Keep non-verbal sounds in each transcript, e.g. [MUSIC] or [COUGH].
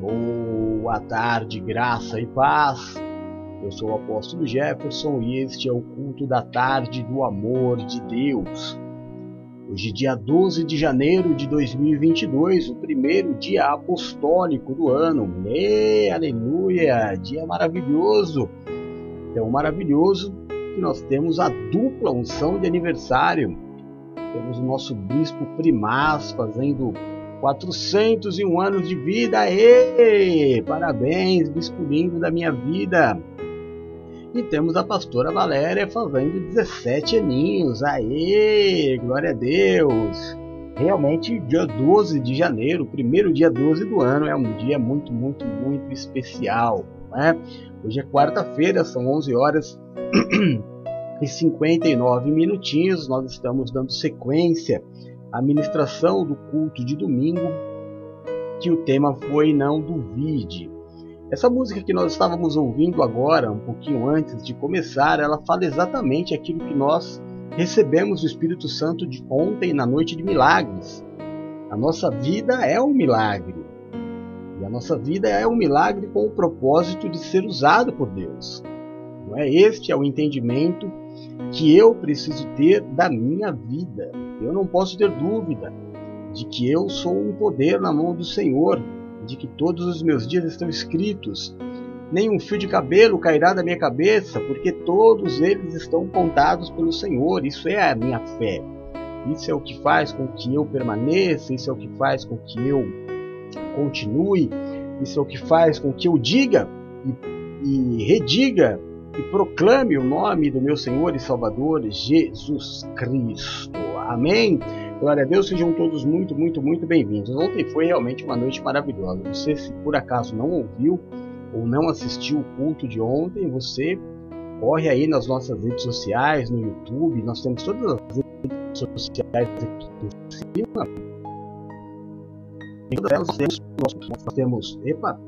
Boa tarde, graça e paz. Eu sou o apóstolo Jefferson e este é o culto da tarde do amor de Deus. Hoje, dia 12 de janeiro de 2022, o primeiro dia apostólico do ano. E, aleluia! Dia maravilhoso! Tão maravilhoso que nós temos a dupla unção de aniversário. Temos o nosso bispo primaz fazendo 401 anos de vida, aê! Parabéns, bispo lindo da minha vida! E temos a pastora Valéria fazendo 17 aninhos, aê! Glória a Deus! Realmente, dia 12 de janeiro, primeiro dia 12 do ano, é um dia muito, muito, muito especial, né? Hoje é quarta-feira, são 11 horas [CLEARS THROAT] e 59 minutinhos, nós estamos dando sequência a ministração do culto de domingo, que o tema foi Não Duvide. Essa música que nós estávamos ouvindo agora, um pouquinho antes de começar, ela fala exatamente aquilo que nós recebemos do Espírito Santo de ontem na noite de milagres. A nossa vida é um milagre. E a nossa vida é um milagre com o propósito de ser usado por Deus. Não é este é o entendimento que eu preciso ter da minha vida. Eu não posso ter dúvida de que eu sou um poder na mão do Senhor, de que todos os meus dias estão escritos. Nem um fio de cabelo cairá da minha cabeça, porque todos eles estão contados pelo Senhor. Isso é a minha fé. Isso é o que faz com que eu permaneça, isso é o que faz com que eu continue, isso é o que faz com que eu diga e, e rediga proclame o nome do meu Senhor e Salvador Jesus Cristo. Amém? Glória a Deus, sejam todos muito, muito, muito bem-vindos. Ontem foi realmente uma noite maravilhosa. Você, se por acaso não ouviu ou não assistiu o culto de ontem, você corre aí nas nossas redes sociais, no YouTube, nós temos todas as redes sociais aqui em cima. Em nós temos, nós temos epa,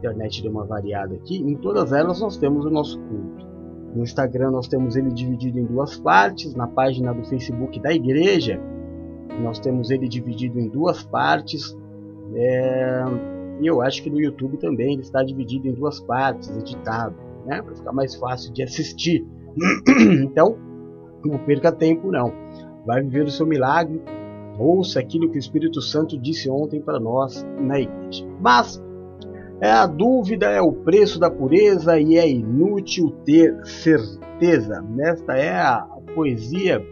internet deu uma variada aqui, em todas elas nós temos o nosso culto. No Instagram nós temos ele dividido em duas partes, na página do Facebook da igreja nós temos ele dividido em duas partes, é... e eu acho que no YouTube também ele está dividido em duas partes, editado, né, para ficar mais fácil de assistir. [CLEARS THROAT] então, não perca tempo não, vai viver o seu milagre, ouça aquilo que o Espírito Santo disse ontem para nós na igreja. Mas a dúvida é o preço da pureza e é inútil ter certeza. Esta é a poesia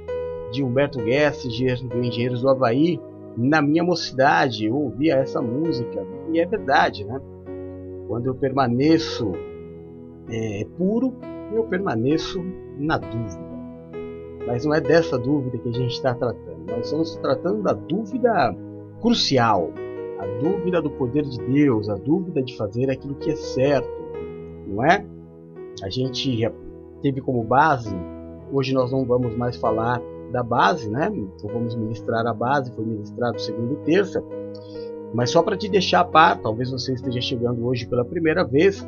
de Humberto Gessinger, do Engenheiros do Havaí. Na minha mocidade eu ouvia essa música e é verdade, né? Quando eu permaneço é, puro, eu permaneço na dúvida. Mas não é dessa dúvida que a gente está tratando. Nós estamos tratando da dúvida crucial, a dúvida do poder de Deus, a dúvida de fazer aquilo que é certo, não é? A gente teve como base, hoje nós não vamos mais falar da base, né? Então vamos ministrar a base, foi ministrado segunda e terça, mas só para te deixar a par, talvez você esteja chegando hoje pela primeira vez,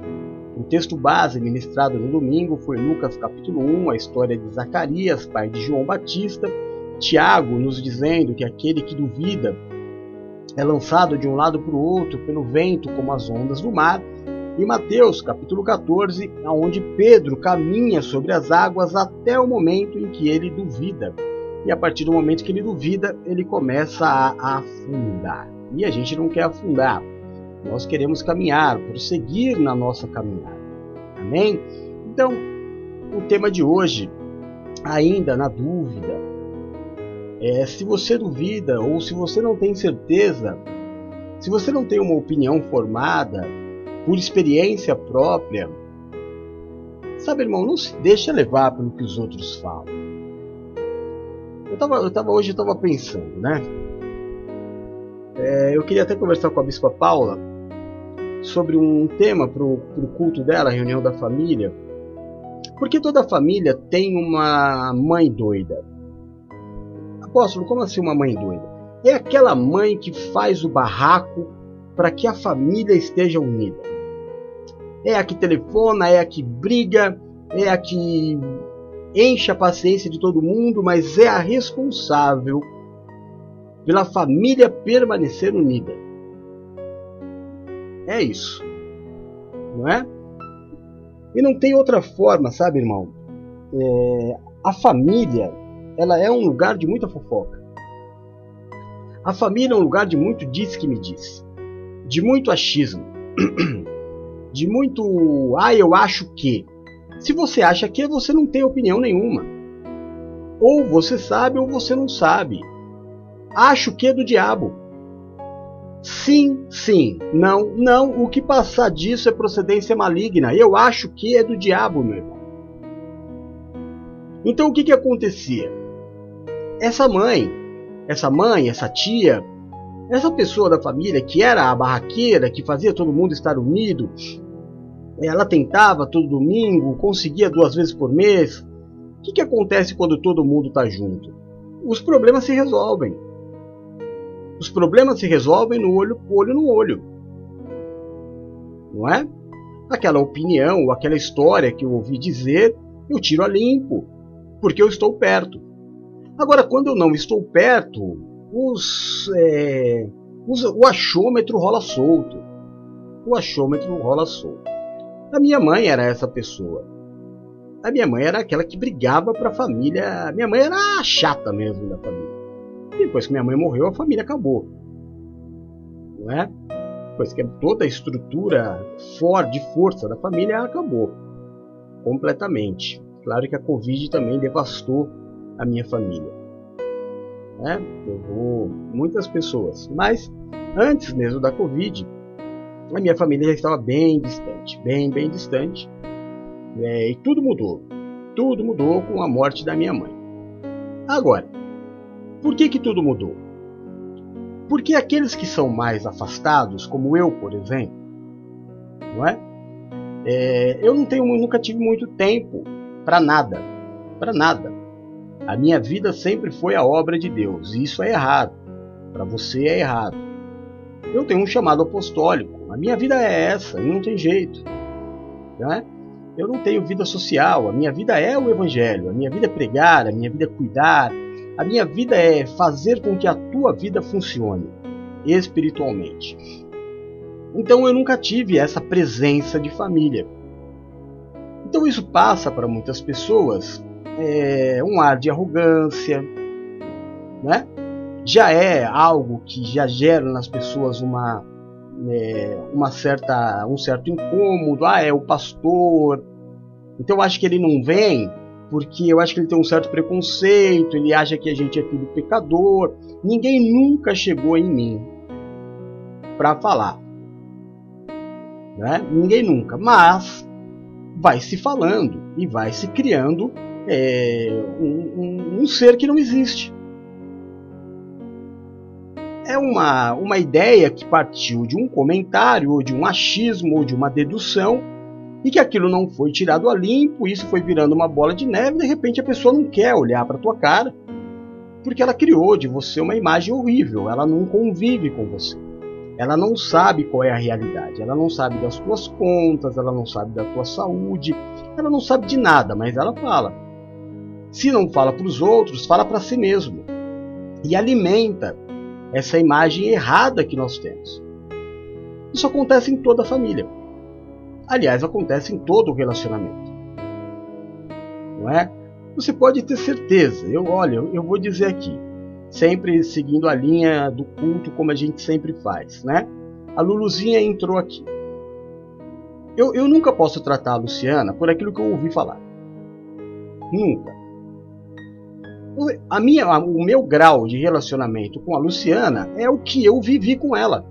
o texto base ministrado no domingo foi Lucas capítulo 1, a história de Zacarias, pai de João Batista, Tiago nos dizendo que aquele que duvida é lançado de um lado para o outro pelo vento como as ondas do mar, e Mateus capítulo 14, onde Pedro caminha sobre as águas até o momento em que ele duvida. E a partir do momento que ele duvida, ele começa a afundar. E a gente não quer afundar. Nós queremos caminhar, prosseguir na nossa caminhada. Amém? Então, o tema de hoje, ainda na dúvida, é, se você duvida ou se você não tem certeza, se você não tem uma opinião formada por experiência própria, sabe, irmão, não se deixa levar pelo que os outros falam. Eu tava, eu tava hoje eu tava pensando, né? É, eu queria até conversar com a Bispa Paula sobre um tema para o culto dela, a reunião da família. Porque toda família tem uma mãe doida. Apóstolo, como assim uma mãe doida? É aquela mãe que faz o barraco para que a família esteja unida. É a que telefona, é a que briga, é a que enche a paciência de todo mundo, mas é a responsável pela família permanecer unida. É isso. Não é? E não tem outra forma, sabe, irmão? É, a família, ela é um lugar de muita fofoca. A família é um lugar de muito diz que me diz, de muito achismo, [CLEARS THROAT] de muito ah, eu acho que. Se você acha que, você não tem opinião nenhuma. Ou você sabe ou você não sabe. Acho que é do diabo. Sim, sim, não, não. O que passar disso é procedência maligna. Eu acho que é do diabo, meu irmão. Então o que, que acontecia? Essa mãe, essa mãe, essa tia, essa pessoa da família que era a barraqueira, que fazia todo mundo estar unido, ela tentava todo domingo, conseguia duas vezes por mês. O que, que acontece quando todo mundo está junto? Os problemas se resolvem. Os problemas se resolvem no olho, olho no olho. Não é? Aquela opinião aquela história que eu ouvi dizer, eu tiro a limpo, porque eu estou perto. Agora, quando eu não estou perto, os, é, os, o achômetro rola solto. O achômetro rola solto. A minha mãe era essa pessoa. A minha mãe era aquela que brigava para a família. Minha mãe era a chata mesmo da família. Depois que minha mãe morreu, a família acabou. Não é? Depois que toda a estrutura for, de força da família acabou. Completamente. Claro que a Covid também devastou a minha família. Né? Levou muitas pessoas. Mas antes mesmo da Covid, a minha família já estava bem distante. Bem, bem distante. É, e tudo mudou. Tudo mudou com a morte da minha mãe. Agora, por que, que tudo mudou? Porque aqueles que são mais afastados, como eu, por exemplo, não é? é eu não tenho, nunca tive muito tempo para nada, para nada. A minha vida sempre foi a obra de Deus, e isso é errado. Para você é errado. Eu tenho um chamado apostólico. A minha vida é essa, e não tem jeito. Não é? Eu não tenho vida social. A minha vida é o evangelho. A minha vida é pregar. A minha vida é cuidar. A minha vida é fazer com que a tua vida funcione espiritualmente. Então eu nunca tive essa presença de família. Então isso passa para muitas pessoas é, um ar de arrogância, né? Já é algo que já gera nas pessoas uma é, uma certa um certo incômodo. Ah, é o pastor. Então eu acho que ele não vem porque eu acho que ele tem um certo preconceito, ele acha que a gente é tudo pecador. Ninguém nunca chegou em mim para falar. Né? Ninguém nunca. Mas vai se falando e vai se criando é, um, um, um ser que não existe. É uma, uma ideia que partiu de um comentário, ou de um achismo, ou de uma dedução e que aquilo não foi tirado a limpo, isso foi virando uma bola de neve, de repente a pessoa não quer olhar para tua cara, porque ela criou de você uma imagem horrível, ela não convive com você. Ela não sabe qual é a realidade, ela não sabe das tuas contas, ela não sabe da tua saúde, ela não sabe de nada, mas ela fala. Se não fala para os outros, fala para si mesmo. E alimenta essa imagem errada que nós temos. Isso acontece em toda a família. Aliás, acontece em todo o relacionamento. Não é? Você pode ter certeza. Eu, olha, eu vou dizer aqui, sempre seguindo a linha do culto como a gente sempre faz, né? A Luluzinha entrou aqui. Eu, eu nunca posso tratar a Luciana por aquilo que eu ouvi falar. Nunca. A minha, o meu grau de relacionamento com a Luciana é o que eu vivi com ela.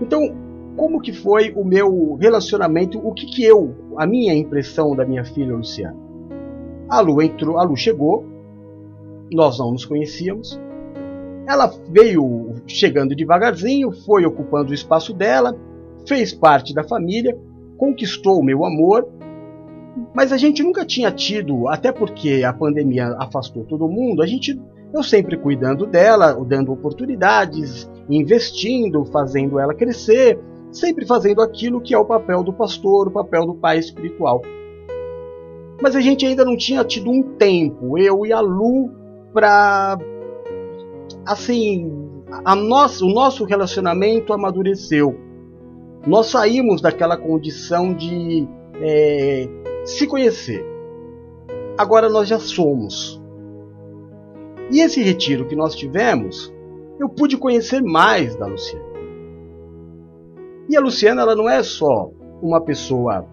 Então, como que foi o meu relacionamento, o que que eu, a minha impressão da minha filha Luciana. A Lu entrou, a Lu chegou, nós não nos conhecíamos. Ela veio chegando devagarzinho, foi ocupando o espaço dela, fez parte da família, conquistou o meu amor, mas a gente nunca tinha tido, até porque a pandemia afastou todo mundo, a gente eu sempre cuidando dela, dando oportunidades, investindo, fazendo ela crescer, sempre fazendo aquilo que é o papel do pastor, o papel do pai espiritual. Mas a gente ainda não tinha tido um tempo, eu e a Lu, para assim, a nossa, o nosso relacionamento amadureceu. Nós saímos daquela condição de é, se conhecer. Agora nós já somos. E esse retiro que nós tivemos, eu pude conhecer mais da Luciana. E a Luciana ela não é só uma pessoa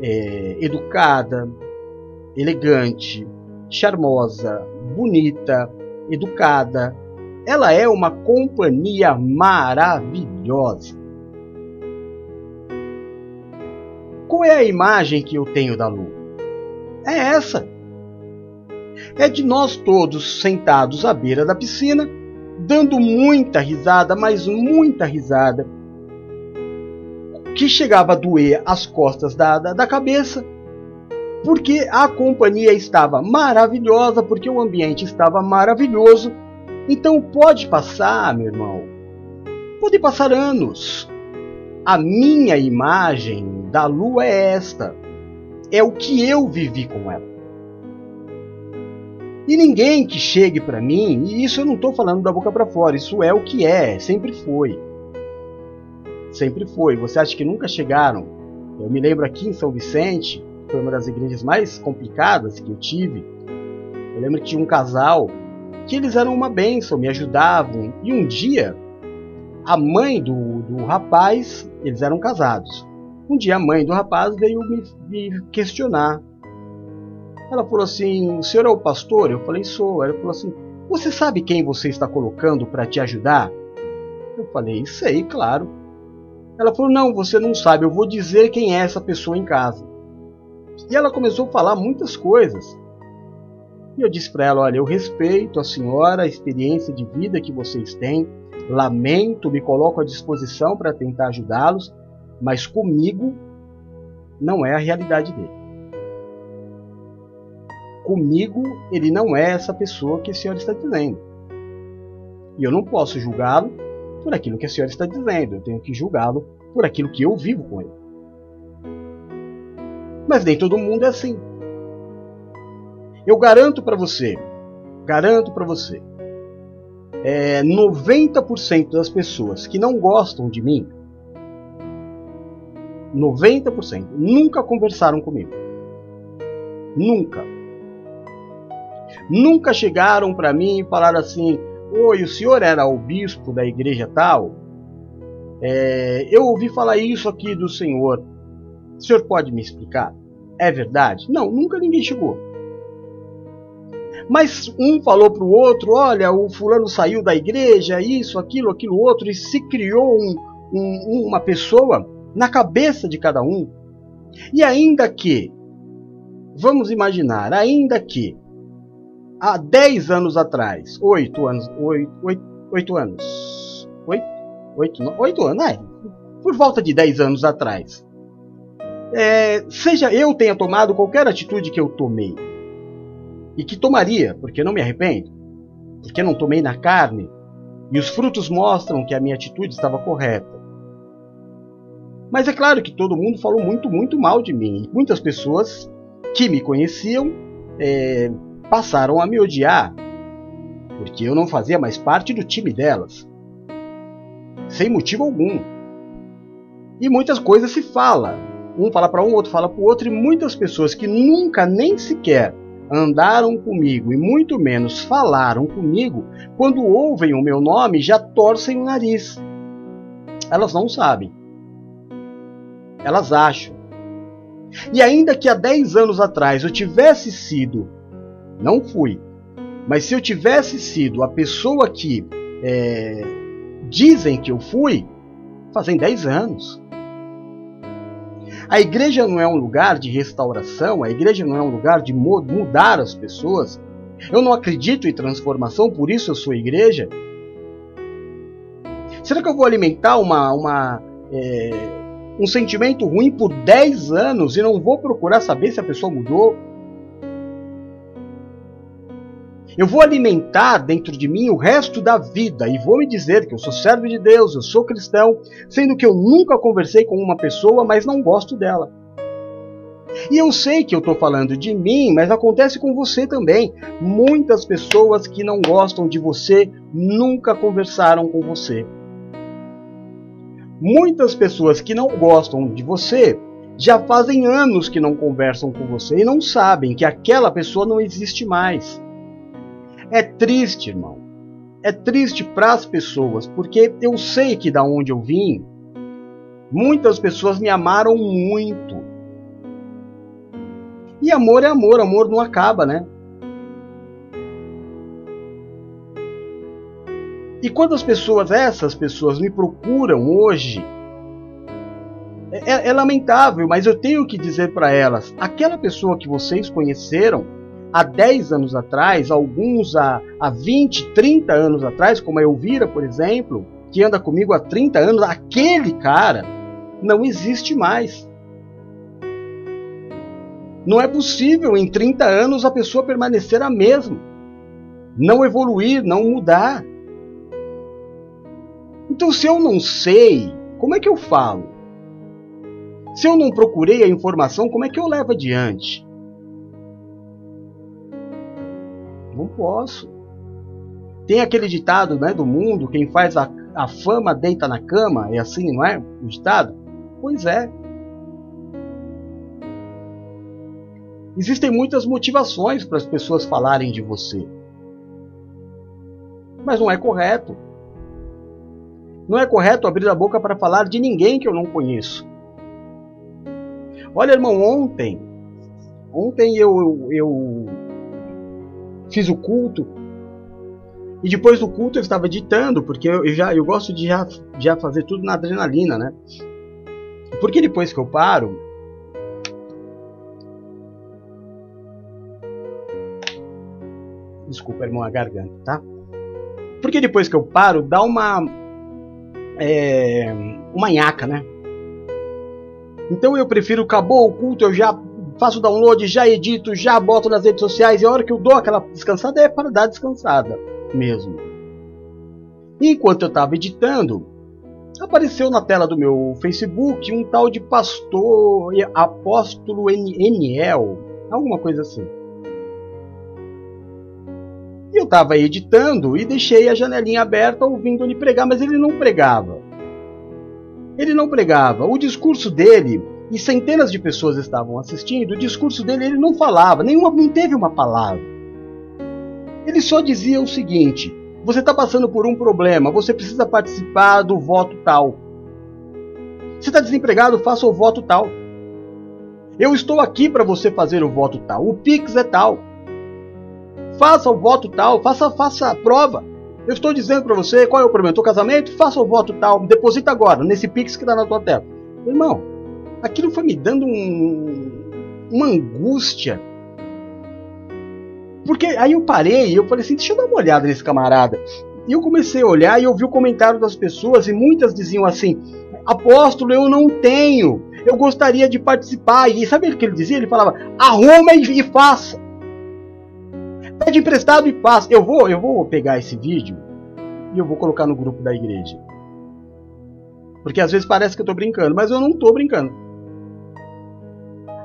é, educada, elegante, charmosa, bonita, educada. Ela é uma companhia maravilhosa. Qual é a imagem que eu tenho da Lu? É essa. É de nós todos sentados à beira da piscina, dando muita risada, mas muita risada, que chegava a doer as costas da, da, da cabeça, porque a companhia estava maravilhosa, porque o ambiente estava maravilhoso. Então pode passar, meu irmão, pode passar anos. A minha imagem da lua é esta. É o que eu vivi com ela. E ninguém que chegue para mim, e isso eu não estou falando da boca para fora, isso é o que é, sempre foi. Sempre foi. Você acha que nunca chegaram? Eu me lembro aqui em São Vicente, foi uma das igrejas mais complicadas que eu tive. Eu lembro que tinha um casal que eles eram uma bênção, me ajudavam. E um dia, a mãe do, do rapaz, eles eram casados. Um dia a mãe do rapaz veio me, me questionar. Ela falou assim: O senhor é o pastor? Eu falei: Sou. Ela falou assim: Você sabe quem você está colocando para te ajudar? Eu falei: Sei, claro. Ela falou: Não, você não sabe. Eu vou dizer quem é essa pessoa em casa. E ela começou a falar muitas coisas. E eu disse para ela: Olha, eu respeito a senhora, a experiência de vida que vocês têm. Lamento, me coloco à disposição para tentar ajudá-los, mas comigo não é a realidade dele comigo ele não é essa pessoa que a senhora está dizendo. E eu não posso julgá-lo por aquilo que a senhora está dizendo, eu tenho que julgá-lo por aquilo que eu vivo com ele. Mas nem todo mundo é assim. Eu garanto para você, garanto para você, é, 90% das pessoas que não gostam de mim, 90% nunca conversaram comigo. Nunca. Nunca chegaram para mim e falaram assim: Oi, o senhor era o bispo da igreja tal? É, eu ouvi falar isso aqui do senhor. O senhor pode me explicar? É verdade? Não, nunca ninguém chegou. Mas um falou para o outro: olha, o fulano saiu da igreja, isso, aquilo, aquilo outro, e se criou um, um, uma pessoa na cabeça de cada um. E ainda que, vamos imaginar, ainda que há 10 anos atrás, 8 anos, 8, 8, 8 anos, 8, 8, 8 anos, é, por volta de 10 anos atrás, é, seja eu tenha tomado qualquer atitude que eu tomei, e que tomaria, porque não me arrependo, porque não tomei na carne, e os frutos mostram que a minha atitude estava correta. Mas é claro que todo mundo falou muito, muito mal de mim. Muitas pessoas que me conheciam é, passaram a me odiar, porque eu não fazia mais parte do time delas, sem motivo algum. E muitas coisas se fala, um fala para um, outro fala para o outro, e muitas pessoas que nunca nem sequer andaram comigo e muito menos falaram comigo, quando ouvem o meu nome já torcem o nariz. Elas não sabem. Elas acham. E ainda que há 10 anos atrás eu tivesse sido não fui. Mas se eu tivesse sido a pessoa que é, dizem que eu fui, fazem 10 anos. A igreja não é um lugar de restauração, a igreja não é um lugar de mudar as pessoas. Eu não acredito em transformação, por isso eu sou igreja. Será que eu vou alimentar uma, uma, é, um sentimento ruim por 10 anos e não vou procurar saber se a pessoa mudou? Eu vou alimentar dentro de mim o resto da vida e vou me dizer que eu sou servo de Deus, eu sou cristão, sendo que eu nunca conversei com uma pessoa, mas não gosto dela. E eu sei que eu estou falando de mim, mas acontece com você também. Muitas pessoas que não gostam de você nunca conversaram com você. Muitas pessoas que não gostam de você já fazem anos que não conversam com você e não sabem que aquela pessoa não existe mais. É triste, irmão. É triste para as pessoas, porque eu sei que da onde eu vim, muitas pessoas me amaram muito. E amor é amor, amor não acaba, né? E quando as pessoas, essas pessoas, me procuram hoje, é, é, é lamentável, mas eu tenho que dizer para elas: aquela pessoa que vocês conheceram há 10 anos atrás, alguns há, há 20, 30 anos atrás, como a Elvira, por exemplo, que anda comigo há 30 anos, aquele cara não existe mais. Não é possível em 30 anos a pessoa permanecer a mesma, não evoluir, não mudar. Então, se eu não sei, como é que eu falo? Se eu não procurei a informação, como é que eu levo adiante? Não posso. Tem aquele ditado né, do mundo: quem faz a, a fama deita na cama. É assim, não é? O ditado? Pois é. Existem muitas motivações para as pessoas falarem de você. Mas não é correto. Não é correto abrir a boca para falar de ninguém que eu não conheço. Olha, irmão, ontem, ontem eu, eu fiz o culto e depois do culto eu estava editando, porque eu, já eu gosto de já, já fazer tudo na adrenalina, né? Porque depois que eu paro, desculpa, irmão, a garganta, tá? Porque depois que eu paro, dá uma é, uma nhaca, né? Então eu prefiro, acabou o culto, eu já faço download, já edito, já boto nas redes sociais, e a hora que eu dou aquela descansada é para dar descansada mesmo. Enquanto eu estava editando, apareceu na tela do meu Facebook um tal de pastor apóstolo Eniel, alguma coisa assim. Eu estava editando e deixei a janelinha aberta ouvindo ele pregar, mas ele não pregava. Ele não pregava. O discurso dele, e centenas de pessoas estavam assistindo, o discurso dele ele não falava, nenhuma, não teve uma palavra. Ele só dizia o seguinte: você está passando por um problema, você precisa participar do voto tal. Você está desempregado, faça o voto tal. Eu estou aqui para você fazer o voto tal. O Pix é tal. Faça o voto tal, faça, faça a prova. Eu estou dizendo para você qual é o problema. Teu casamento, faça o voto tal, deposita agora, nesse Pix que está na tua tela. Irmão, aquilo foi me dando um, uma angústia. Porque aí eu parei e eu falei assim, deixa eu dar uma olhada nesse camarada. E eu comecei a olhar e eu vi o comentário das pessoas e muitas diziam assim: Apóstolo, eu não tenho. Eu gostaria de participar. E sabe o que ele dizia? Ele falava: arruma e faça. Pede emprestado e faz. Eu vou, eu vou pegar esse vídeo e eu vou colocar no grupo da igreja. Porque às vezes parece que eu estou brincando, mas eu não estou brincando.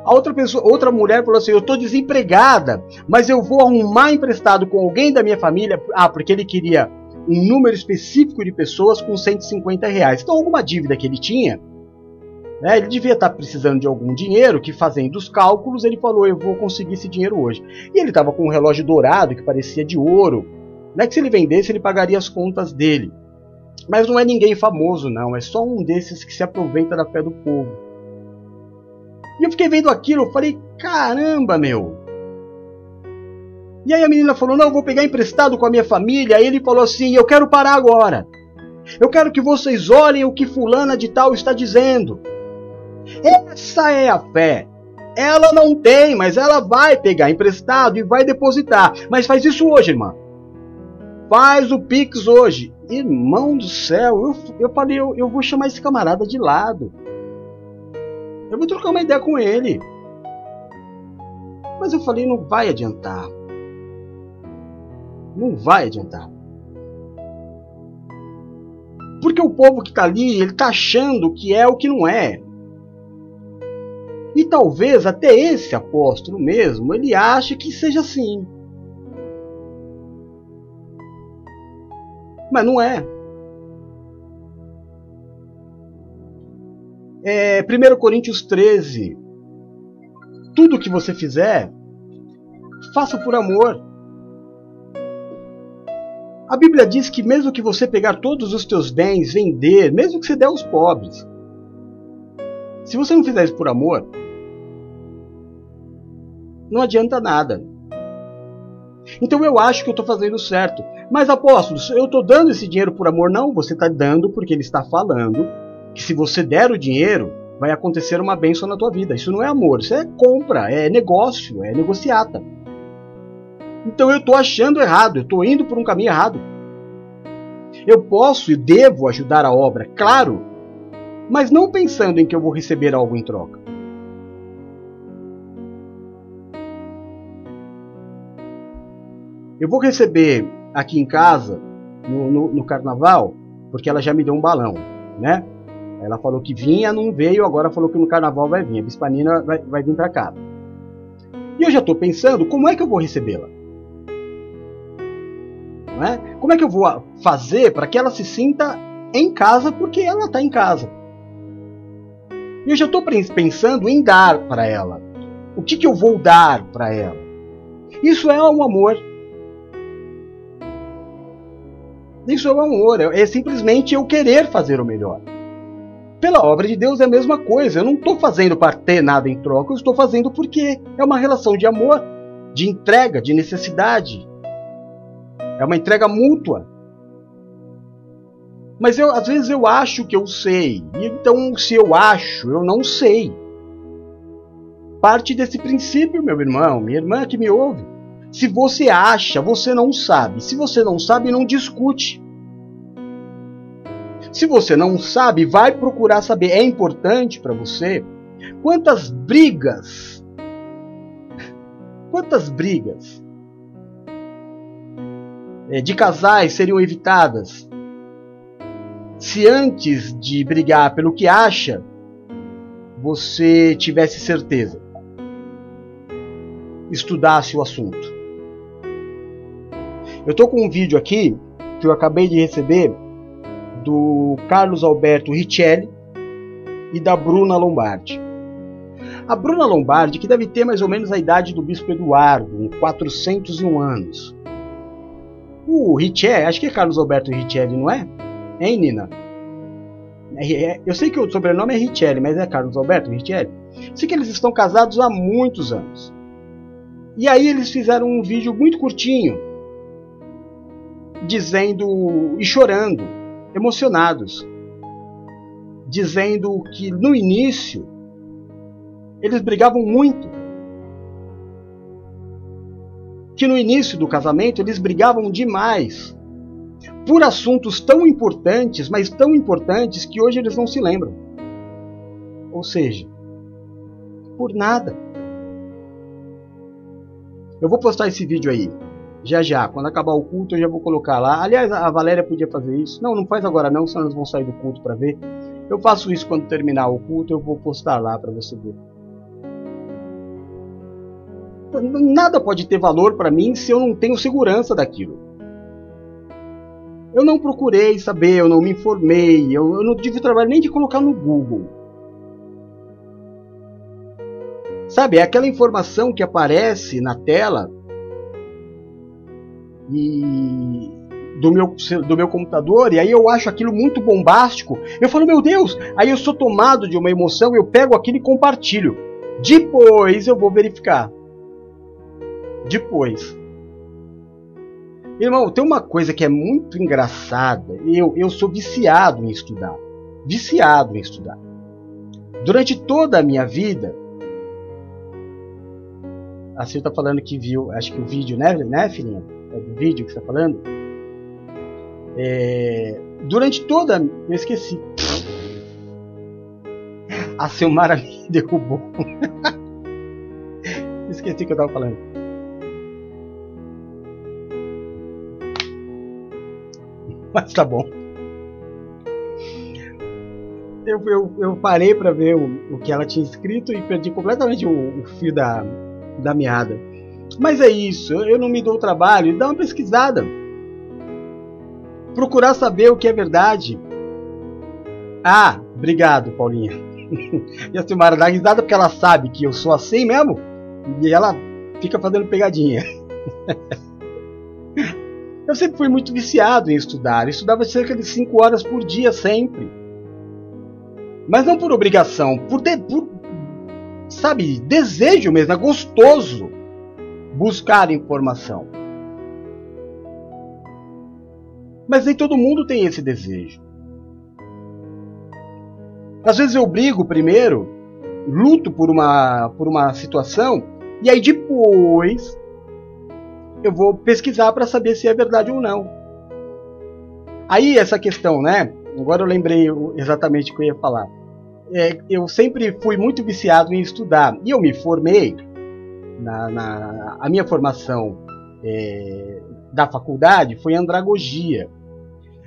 A outra pessoa, outra mulher falou assim: "Eu estou desempregada, mas eu vou arrumar emprestado com alguém da minha família". Ah, porque ele queria um número específico de pessoas com 150 reais. Então alguma dívida que ele tinha, né? Ele devia estar precisando de algum dinheiro, que fazendo os cálculos, ele falou: Eu vou conseguir esse dinheiro hoje. E ele estava com um relógio dourado que parecia de ouro. Não é que se ele vendesse, ele pagaria as contas dele. Mas não é ninguém famoso, não. É só um desses que se aproveita da fé do povo. E eu fiquei vendo aquilo, eu falei: Caramba, meu. E aí a menina falou: Não, eu vou pegar emprestado com a minha família. Aí ele falou assim: Eu quero parar agora. Eu quero que vocês olhem o que Fulana de Tal está dizendo. Essa é a fé. Ela não tem, mas ela vai pegar emprestado e vai depositar. Mas faz isso hoje, irmã. Faz o Pix hoje. Irmão do céu, eu, eu falei, eu, eu vou chamar esse camarada de lado. Eu vou trocar uma ideia com ele. Mas eu falei, não vai adiantar. Não vai adiantar. Porque o povo que está ali, ele está achando que é o que não é. E talvez até esse apóstolo mesmo, ele ache que seja assim. Mas não é. é 1 Coríntios 13. Tudo que você fizer, faça por amor. A Bíblia diz que mesmo que você pegar todos os teus bens, vender, mesmo que você der aos pobres, se você não fizer isso por amor, não adianta nada. Então eu acho que eu estou fazendo certo. Mas apóstolos, eu estou dando esse dinheiro por amor? Não, você está dando porque ele está falando que se você der o dinheiro, vai acontecer uma bênção na tua vida. Isso não é amor, isso é compra, é negócio, é negociata. Então eu estou achando errado, eu estou indo por um caminho errado. Eu posso e devo ajudar a obra, claro, mas não pensando em que eu vou receber algo em troca. Eu vou receber aqui em casa, no, no, no carnaval, porque ela já me deu um balão, né? Ela falou que vinha, não veio, agora falou que no carnaval vai vir. A Bispanina vai, vai vir para cá. E eu já estou pensando como é que eu vou recebê-la. É? Como é que eu vou fazer para que ela se sinta em casa porque ela está em casa? E eu já estou pensando em dar para ela. O que, que eu vou dar para ela? Isso é um amor. Isso é um amor. É simplesmente eu querer fazer o melhor. Pela obra de Deus é a mesma coisa. Eu não estou fazendo para ter nada em troca, eu estou fazendo porque é uma relação de amor, de entrega, de necessidade. É uma entrega mútua. Mas eu, às vezes eu acho que eu sei. Então, se eu acho, eu não sei. Parte desse princípio, meu irmão, minha irmã que me ouve. Se você acha, você não sabe. Se você não sabe, não discute. Se você não sabe, vai procurar saber. É importante para você quantas brigas, quantas brigas é, de casais seriam evitadas se antes de brigar pelo que acha, você tivesse certeza, estudasse o assunto. Eu estou com um vídeo aqui que eu acabei de receber do Carlos Alberto Richelli e da Bruna Lombardi. A Bruna Lombardi, que deve ter mais ou menos a idade do Bispo Eduardo, 401 anos. O Richelli, acho que é Carlos Alberto Richelli, não é? Hein, Nina? É, é, eu sei que o sobrenome é Richelli, mas é Carlos Alberto Richelli. Sei que eles estão casados há muitos anos. E aí eles fizeram um vídeo muito curtinho, dizendo e chorando emocionados, dizendo que no início eles brigavam muito. Que no início do casamento eles brigavam demais por assuntos tão importantes, mas tão importantes que hoje eles não se lembram. Ou seja, por nada. Eu vou postar esse vídeo aí. Já já, quando acabar o culto eu já vou colocar lá. Aliás, a Valéria podia fazer isso. Não, não faz agora não, senão eles vão sair do culto para ver. Eu faço isso quando terminar o culto, eu vou postar lá para você ver. Nada pode ter valor para mim se eu não tenho segurança daquilo. Eu não procurei saber, eu não me informei, eu, eu não tive trabalho nem de colocar no Google. Sabe, é aquela informação que aparece na tela e do meu, do meu computador, e aí eu acho aquilo muito bombástico. Eu falo, meu Deus! Aí eu sou tomado de uma emoção, eu pego aquilo e compartilho. Depois eu vou verificar. Depois. Irmão, tem uma coisa que é muito engraçada. Eu, eu sou viciado em estudar. Viciado em estudar. Durante toda a minha vida, a Sil tá falando que viu, acho que o vídeo, né, né filhinha? É do vídeo que você tá falando? É, durante toda. Eu esqueci. A Silmara me [LAUGHS] derrubou. esqueci o que eu tava falando. Mas tá bom. eu, eu, eu parei para ver o, o, que ela tinha escrito e perdi completamente o, o fio da, da meada. Mas é isso, eu não me dou o trabalho, dá uma pesquisada. Procurar saber o que é verdade. Ah, obrigado, Paulinha. [LAUGHS] e a Silmara dá risada porque ela sabe que eu sou assim mesmo. E ela fica fazendo pegadinha. [LAUGHS] eu sempre fui muito viciado em estudar. Eu estudava cerca de 5 horas por dia sempre. Mas não por obrigação, por, de, por sabe, desejo mesmo, é gostoso buscar informação. Mas nem todo mundo tem esse desejo. Às vezes eu brigo primeiro, luto por uma, por uma situação, e aí depois eu vou pesquisar para saber se é verdade ou não. Aí essa questão, né? Agora eu lembrei exatamente o que eu ia falar. É, eu sempre fui muito viciado em estudar e eu me formei na, na a minha formação é, da faculdade foi andragogia.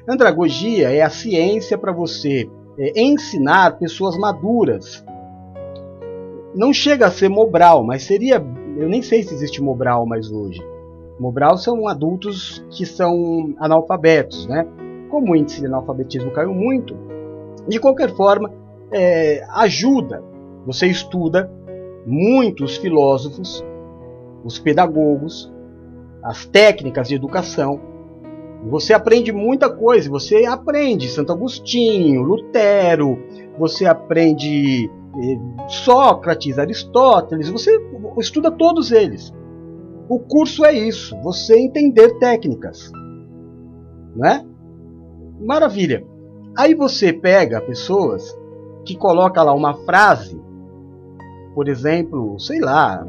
Andragogia é a ciência para você é, ensinar pessoas maduras. Não chega a ser Mobral, mas seria. Eu nem sei se existe Mobral mais hoje. Mobral são adultos que são analfabetos, né? Como o índice de analfabetismo caiu muito, de qualquer forma, é, ajuda. Você estuda muitos filósofos, os pedagogos, as técnicas de educação. Você aprende muita coisa. Você aprende Santo Agostinho, Lutero, você aprende eh, Sócrates, Aristóteles, você estuda todos eles. O curso é isso, você entender técnicas. Né? Maravilha. Aí você pega pessoas que coloca lá uma frase, por exemplo, sei lá,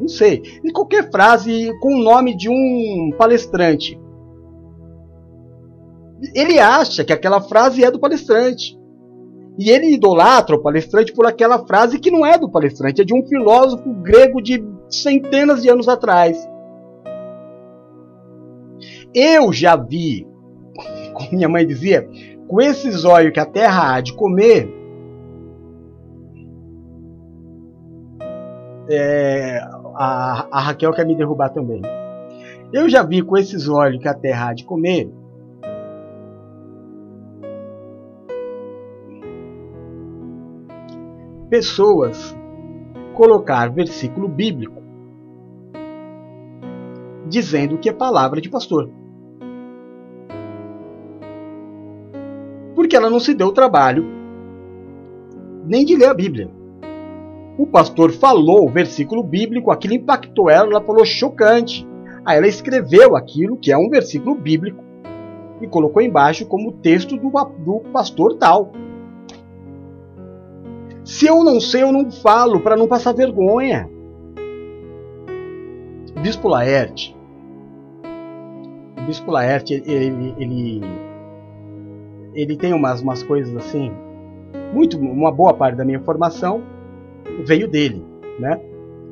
não sei, e qualquer frase com o nome de um palestrante. Ele acha que aquela frase é do palestrante. E ele idolatra o palestrante por aquela frase que não é do palestrante, é de um filósofo grego de centenas de anos atrás. Eu já vi, [LAUGHS] como minha mãe dizia, com esses olhos que a terra há de comer, é, a, a Raquel quer me derrubar também. Eu já vi com esses olhos que a terra há de comer pessoas colocar versículo bíblico dizendo que é palavra de pastor. Porque ela não se deu o trabalho nem de ler a Bíblia. O pastor falou o versículo bíblico, aquilo impactou ela, ela falou chocante. Aí ela escreveu aquilo, que é um versículo bíblico, e colocou embaixo como texto do, do pastor tal. Se eu não sei, eu não falo, para não passar vergonha. Bispo Laerte, o Bispo Laerte, ele, ele, ele tem umas, umas coisas assim, muito, uma boa parte da minha formação veio dele, né?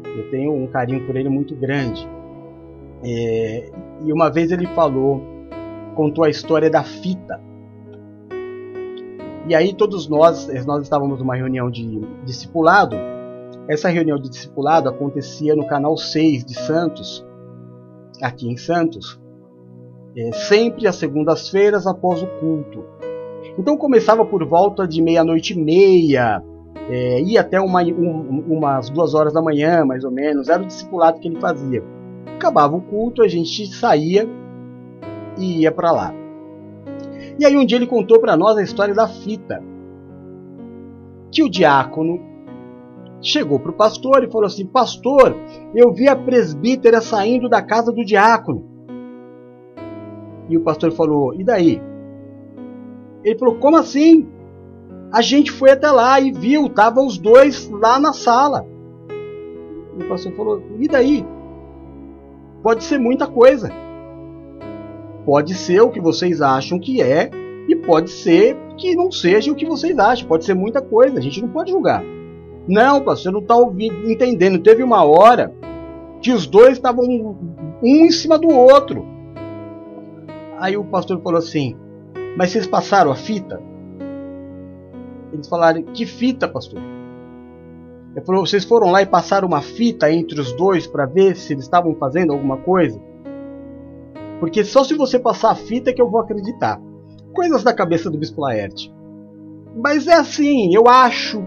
Eu tenho um carinho por ele muito grande. É, e uma vez ele falou, contou a história da fita. E aí todos nós, nós estávamos numa reunião de discipulado. Essa reunião de discipulado acontecia no canal 6 de Santos, aqui em Santos, é, sempre às segundas-feiras após o culto. Então começava por volta de meia-noite e meia, é, ia até uma, um, umas duas horas da manhã, mais ou menos, era o discipulado que ele fazia. Acabava o culto, a gente saía e ia para lá. E aí um dia ele contou para nós a história da fita. Que o diácono chegou para o pastor e falou assim: Pastor, eu vi a presbítera saindo da casa do diácono. E o pastor falou: E daí? Ele falou: Como assim? A gente foi até lá e viu, estavam os dois lá na sala. E o pastor falou: e daí? Pode ser muita coisa. Pode ser o que vocês acham que é, e pode ser que não seja o que vocês acham. Pode ser muita coisa, a gente não pode julgar. Não, pastor, não está entendendo. Teve uma hora que os dois estavam um em cima do outro. Aí o pastor falou assim: Mas vocês passaram a fita? Eles falaram: Que fita, pastor? Ele falou: Vocês foram lá e passaram uma fita entre os dois para ver se eles estavam fazendo alguma coisa? Porque só se você passar a fita que eu vou acreditar. Coisas da cabeça do Bispo Laerte. Mas é assim, eu acho,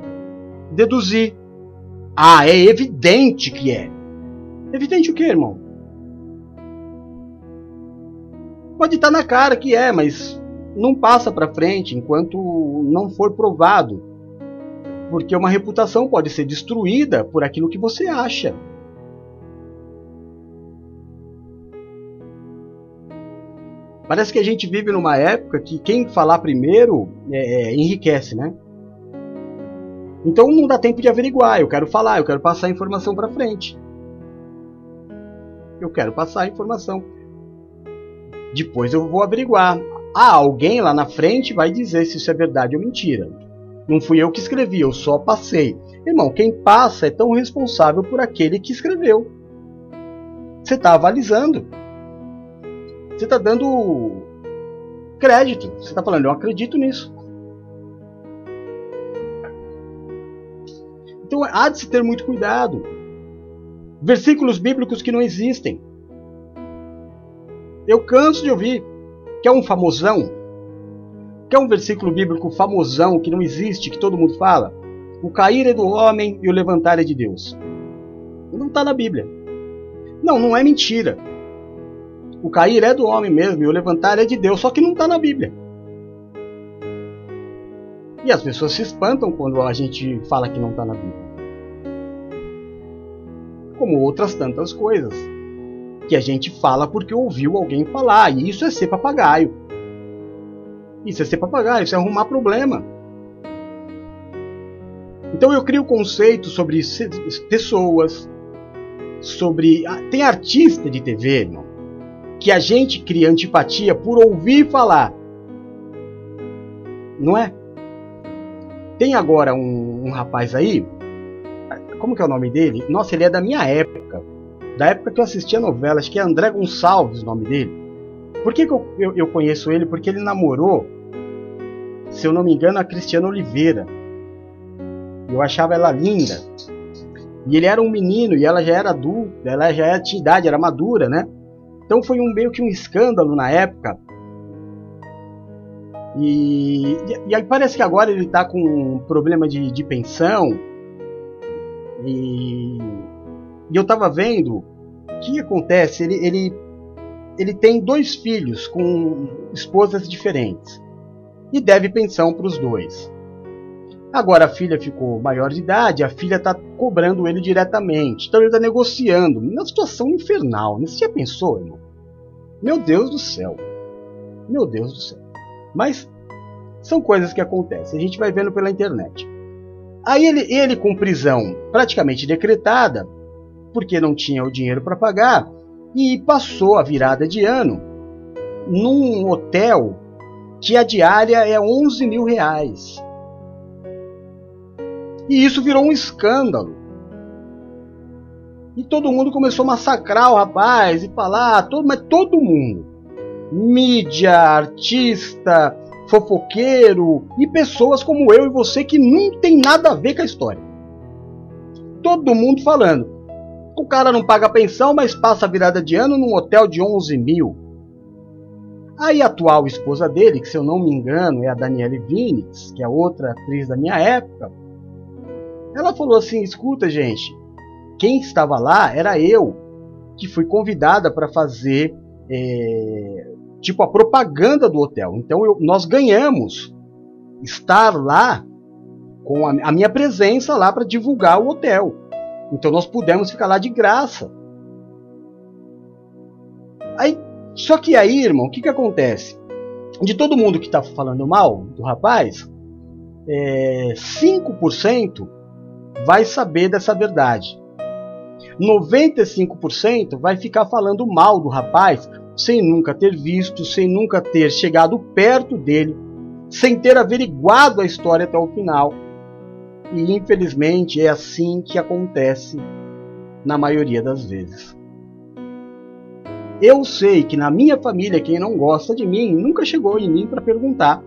deduzir. Ah, é evidente que é. Evidente o que, irmão? Pode estar na cara que é, mas não passa para frente enquanto não for provado. Porque uma reputação pode ser destruída por aquilo que você acha. Parece que a gente vive numa época que quem falar primeiro é, é, enriquece, né? Então não dá tempo de averiguar. Eu quero falar, eu quero passar a informação para frente. Eu quero passar a informação. Depois eu vou averiguar. Ah, alguém lá na frente vai dizer se isso é verdade ou mentira. Não fui eu que escrevi, eu só passei. Irmão, quem passa é tão responsável por aquele que escreveu. Você está avalizando. Você está dando crédito. Você está falando, eu acredito nisso. Então há de se ter muito cuidado. Versículos bíblicos que não existem. Eu canso de ouvir. Quer um famosão? Quer um versículo bíblico famosão que não existe, que todo mundo fala? O cair é do homem e o levantar é de Deus. Não está na Bíblia. Não, não é mentira. O cair é do homem mesmo e o levantar é de Deus, só que não está na Bíblia. E as pessoas se espantam quando a gente fala que não está na Bíblia. Como outras tantas coisas que a gente fala porque ouviu alguém falar. E isso é ser papagaio. Isso é ser papagaio, isso é arrumar problema. Então eu crio conceitos sobre pessoas, sobre. Ah, tem artista de TV, irmão, que a gente cria antipatia por ouvir falar. Não é? Tem agora um, um rapaz aí, como que é o nome dele? Nossa, ele é da minha época da época que eu assistia novela, acho que é André Gonçalves o nome dele. Por que, que eu, eu, eu, conheço ele? Porque ele namorou, se eu não me engano, a Cristiana Oliveira. Eu achava ela linda. E ele era um menino e ela já era adulta, ela já era de idade, era madura, né? Então foi um meio que um escândalo na época. E, e aí parece que agora ele está com um problema de, de pensão. E e eu estava vendo o que acontece. Ele, ele, ele tem dois filhos com esposas diferentes e deve pensão para os dois. Agora a filha ficou maior de idade, a filha está cobrando ele diretamente. Então ele está negociando. Uma situação infernal. Né? Você já pensou, irmão? Meu Deus do céu. Meu Deus do céu. Mas são coisas que acontecem. A gente vai vendo pela internet. Aí ele, ele com prisão praticamente decretada, porque não tinha o dinheiro para pagar e passou a virada de ano num hotel que a diária é 11 mil reais. E isso virou um escândalo. E todo mundo começou a massacrar o rapaz e falar, todo, mas todo mundo. Mídia, artista, fofoqueiro e pessoas como eu e você que não tem nada a ver com a história. Todo mundo falando. O cara não paga pensão, mas passa a virada de ano num hotel de 11 mil. Aí a atual esposa dele, que se eu não me engano é a Daniele Vinitz, que é outra atriz da minha época, ela falou assim: escuta, gente, quem estava lá era eu, que fui convidada para fazer é, tipo a propaganda do hotel. Então eu, nós ganhamos estar lá com a, a minha presença lá para divulgar o hotel. Então nós pudemos ficar lá de graça. Aí, só que aí, irmão, o que, que acontece? De todo mundo que está falando mal do rapaz, é, 5% vai saber dessa verdade. 95% vai ficar falando mal do rapaz sem nunca ter visto, sem nunca ter chegado perto dele, sem ter averiguado a história até o final. E infelizmente é assim que acontece na maioria das vezes. Eu sei que na minha família quem não gosta de mim nunca chegou em mim para perguntar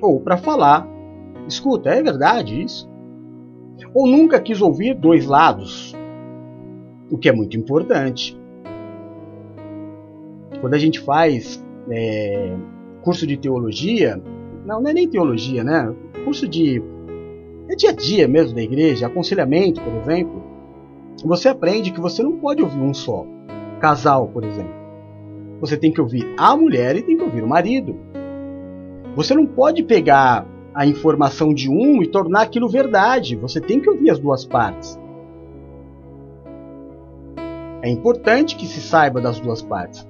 ou para falar Escuta, é verdade isso? Ou nunca quis ouvir dois lados, o que é muito importante. Quando a gente faz é, curso de teologia, não, não é nem teologia, né? Curso de é dia a dia mesmo da igreja, aconselhamento, por exemplo. Você aprende que você não pode ouvir um só. Casal, por exemplo. Você tem que ouvir a mulher e tem que ouvir o marido. Você não pode pegar a informação de um e tornar aquilo verdade. Você tem que ouvir as duas partes. É importante que se saiba das duas partes.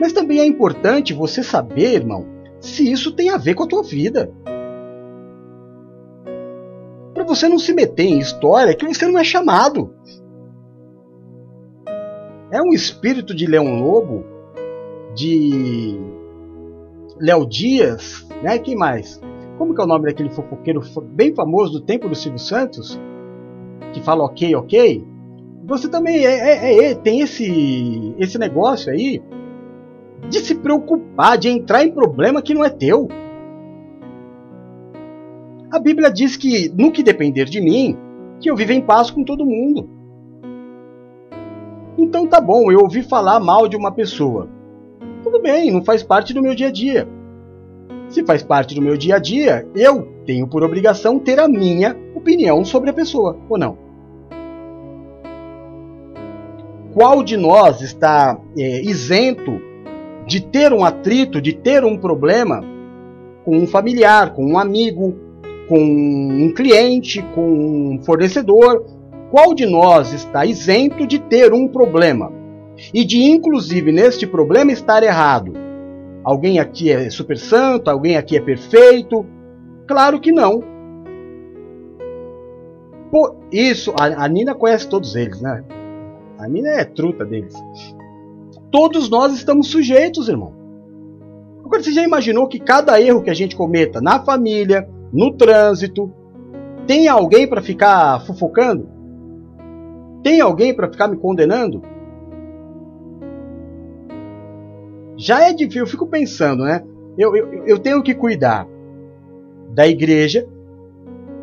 Mas também é importante você saber, irmão, se isso tem a ver com a tua vida. Você não se meter em história que você não é chamado. É um espírito de Leão Lobo, de Léo Dias, né? Quem mais? Como que é o nome daquele fofoqueiro bem famoso do tempo do Silvio Santos? Que fala ok, ok? Você também é, é, é, tem esse, esse negócio aí de se preocupar, de entrar em problema que não é teu. A Bíblia diz que, no que depender de mim, que eu vivo em paz com todo mundo. Então tá bom, eu ouvi falar mal de uma pessoa. Tudo bem, não faz parte do meu dia a dia. Se faz parte do meu dia a dia, eu tenho por obrigação ter a minha opinião sobre a pessoa, ou não? Qual de nós está é, isento de ter um atrito, de ter um problema com um familiar, com um amigo, com um cliente, com um fornecedor? Qual de nós está isento de ter um problema? E de, inclusive, neste problema estar errado? Alguém aqui é super santo? Alguém aqui é perfeito? Claro que não. Por isso, a, a Nina conhece todos eles, né? A Nina é truta deles. Todos nós estamos sujeitos, irmão. Agora, você já imaginou que cada erro que a gente cometa na família, no trânsito, tem alguém para ficar fofocando? Tem alguém para ficar me condenando? Já é difícil, eu fico pensando, né? Eu, eu, eu tenho que cuidar da igreja,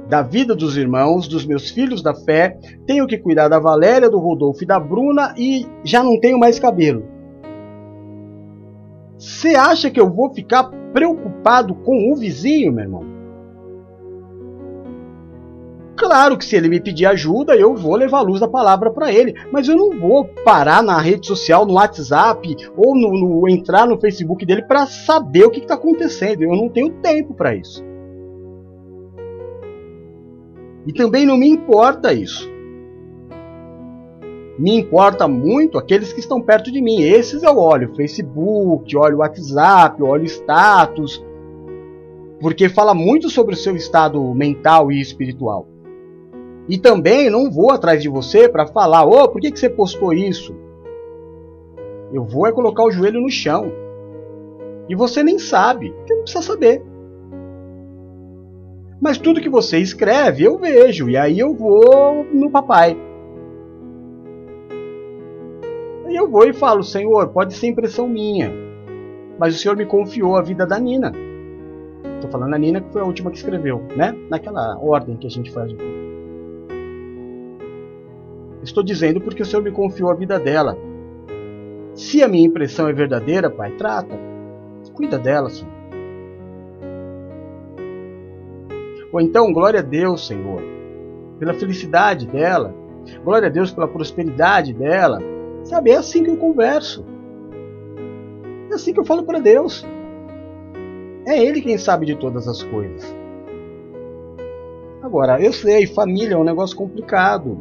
da vida dos irmãos, dos meus filhos da fé, tenho que cuidar da Valéria, do Rodolfo e da Bruna e já não tenho mais cabelo. Você acha que eu vou ficar preocupado com o vizinho, meu irmão? Claro que se ele me pedir ajuda, eu vou levar a luz da palavra para ele, mas eu não vou parar na rede social, no WhatsApp ou no, no entrar no Facebook dele para saber o que está acontecendo. Eu não tenho tempo para isso. E também não me importa isso. Me importa muito aqueles que estão perto de mim. Esses eu olho Facebook, olho WhatsApp, olho status, porque fala muito sobre o seu estado mental e espiritual. E também não vou atrás de você para falar, ô, oh, por que, que você postou isso? Eu vou é colocar o joelho no chão. E você nem sabe, porque não precisa saber. Mas tudo que você escreve eu vejo, e aí eu vou no papai. Aí eu vou e falo, Senhor, pode ser impressão minha, mas o Senhor me confiou a vida da Nina. Estou falando a Nina que foi a última que escreveu, né? Naquela ordem que a gente faz. Estou dizendo porque o Senhor me confiou a vida dela. Se a minha impressão é verdadeira, Pai, trata. Cuida dela, Senhor. Ou então, glória a Deus, Senhor, pela felicidade dela. Glória a Deus pela prosperidade dela. Sabe, é assim que eu converso. É assim que eu falo para Deus. É Ele quem sabe de todas as coisas. Agora, eu sei, família é um negócio complicado.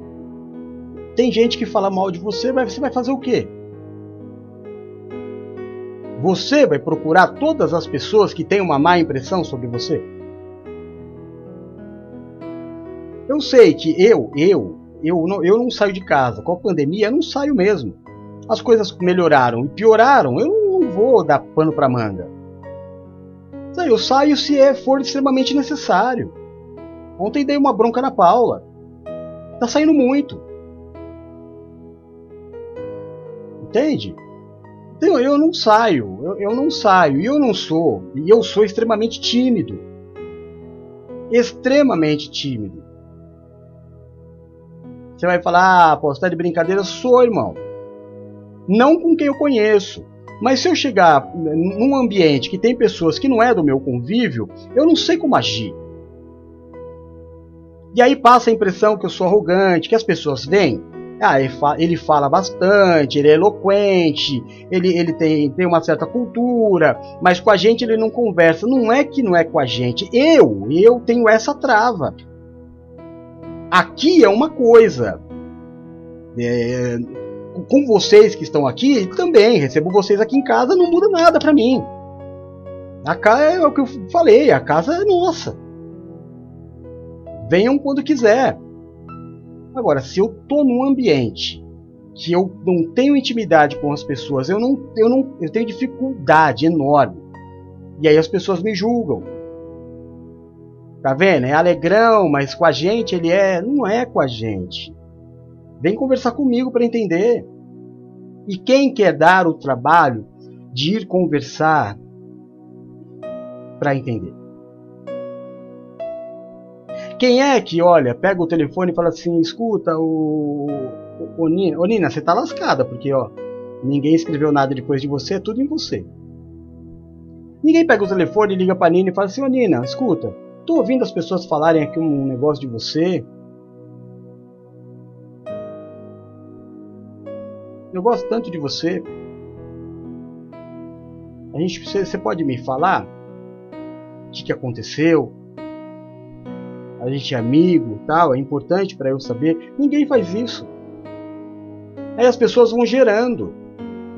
Tem gente que fala mal de você, mas você vai fazer o quê? Você vai procurar todas as pessoas que têm uma má impressão sobre você? Eu sei que eu, eu, eu não, eu não saio de casa. Com a pandemia, eu não saio mesmo. As coisas melhoraram e pioraram, eu não vou dar pano para manga. Eu saio se é, for extremamente necessário. Ontem dei uma bronca na Paula. Tá saindo muito. Entende? Então eu não saio, eu, eu não saio, e eu não sou, e eu sou extremamente tímido. extremamente tímido. Você vai falar, ah, pô, você tá de brincadeira? Sou, irmão. Não com quem eu conheço. Mas se eu chegar num ambiente que tem pessoas que não é do meu convívio, eu não sei como agir. E aí passa a impressão que eu sou arrogante, que as pessoas veem. Ah, ele, fa ele fala bastante, ele é eloquente, ele, ele tem, tem uma certa cultura, mas com a gente ele não conversa. Não é que não é com a gente. Eu, eu tenho essa trava. Aqui é uma coisa. É, com vocês que estão aqui, também recebo vocês aqui em casa, não muda nada para mim. A casa é o que eu falei, a casa é nossa. Venham quando quiser. Agora, se eu tô num ambiente que eu não tenho intimidade com as pessoas, eu não, eu não, eu tenho dificuldade enorme. E aí as pessoas me julgam. Tá vendo? É alegrão, mas com a gente ele é, não é com a gente. Vem conversar comigo para entender. E quem quer dar o trabalho de ir conversar para entender? Quem é que, olha, pega o telefone e fala assim, escuta, o, o, Nina, ô Nina, você tá lascada, porque ó, ninguém escreveu nada depois de você, é tudo em você. Ninguém pega o telefone e liga pra Nina e fala assim, ô Nina, escuta, tô ouvindo as pessoas falarem aqui um negócio de você, Eu gosto tanto de você. A gente, você, você pode me falar o que, que aconteceu? A gente é amigo, tal. É importante para eu saber. Ninguém faz isso. Aí as pessoas vão gerando.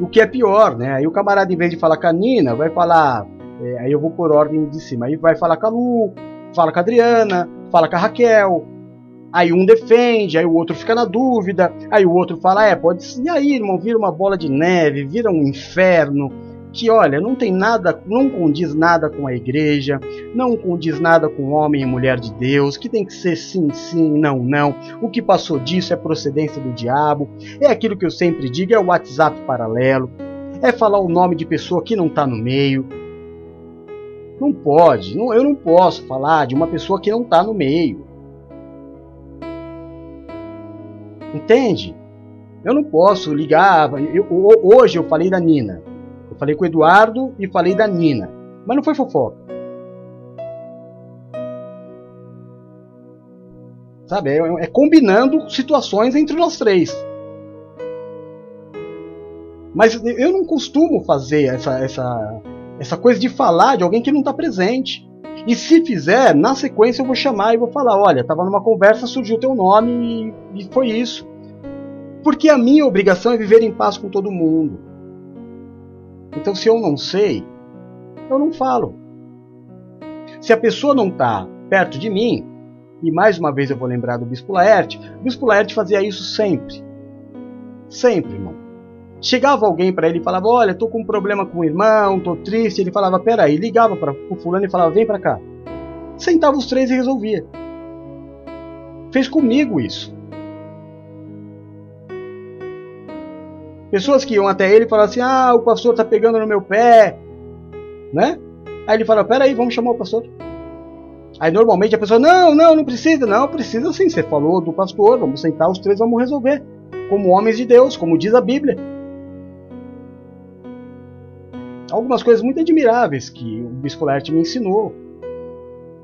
O que é pior, né? Aí o camarada, em vez de falar com a Nina, vai falar. É, aí eu vou por ordem de cima. Aí vai falar com a Lu, fala com a Adriana, fala com a Raquel, Aí um defende, aí o outro fica na dúvida, aí o outro fala, é, pode. E aí, irmão, vira uma bola de neve, vira um inferno. Que olha, não tem nada, não condiz nada com a igreja, não condiz nada com homem e mulher de Deus, que tem que ser sim, sim, não, não. O que passou disso é procedência do diabo, é aquilo que eu sempre digo, é o WhatsApp paralelo, é falar o nome de pessoa que não está no meio. Não pode, não, eu não posso falar de uma pessoa que não está no meio. Entende? Eu não posso ligar. Eu, hoje eu falei da Nina. Falei com o Eduardo e falei da Nina. Mas não foi fofoca. Sabe? É, é combinando situações entre nós três. Mas eu não costumo fazer essa, essa, essa coisa de falar de alguém que não está presente. E se fizer, na sequência eu vou chamar e vou falar: olha, estava numa conversa, surgiu teu nome e, e foi isso. Porque a minha obrigação é viver em paz com todo mundo. Então, se eu não sei, eu não falo. Se a pessoa não está perto de mim, e mais uma vez eu vou lembrar do Bispo Laerte, o Bispo Laerte fazia isso sempre. Sempre, irmão. Chegava alguém para ele e falava: Olha, tô com um problema com o irmão, tô triste. Ele falava: Peraí, ligava para o fulano e falava: Vem para cá. Sentava os três e resolvia. Fez comigo isso. Pessoas que iam até ele e falavam assim: Ah, o pastor tá pegando no meu pé, né? Aí ele fala: Peraí, vamos chamar o pastor. Aí normalmente a pessoa: Não, não, não precisa, não, precisa sim. Você falou do pastor, vamos sentar os três, vamos resolver. Como homens de Deus, como diz a Bíblia algumas coisas muito admiráveis que o Bispo Laerte me ensinou.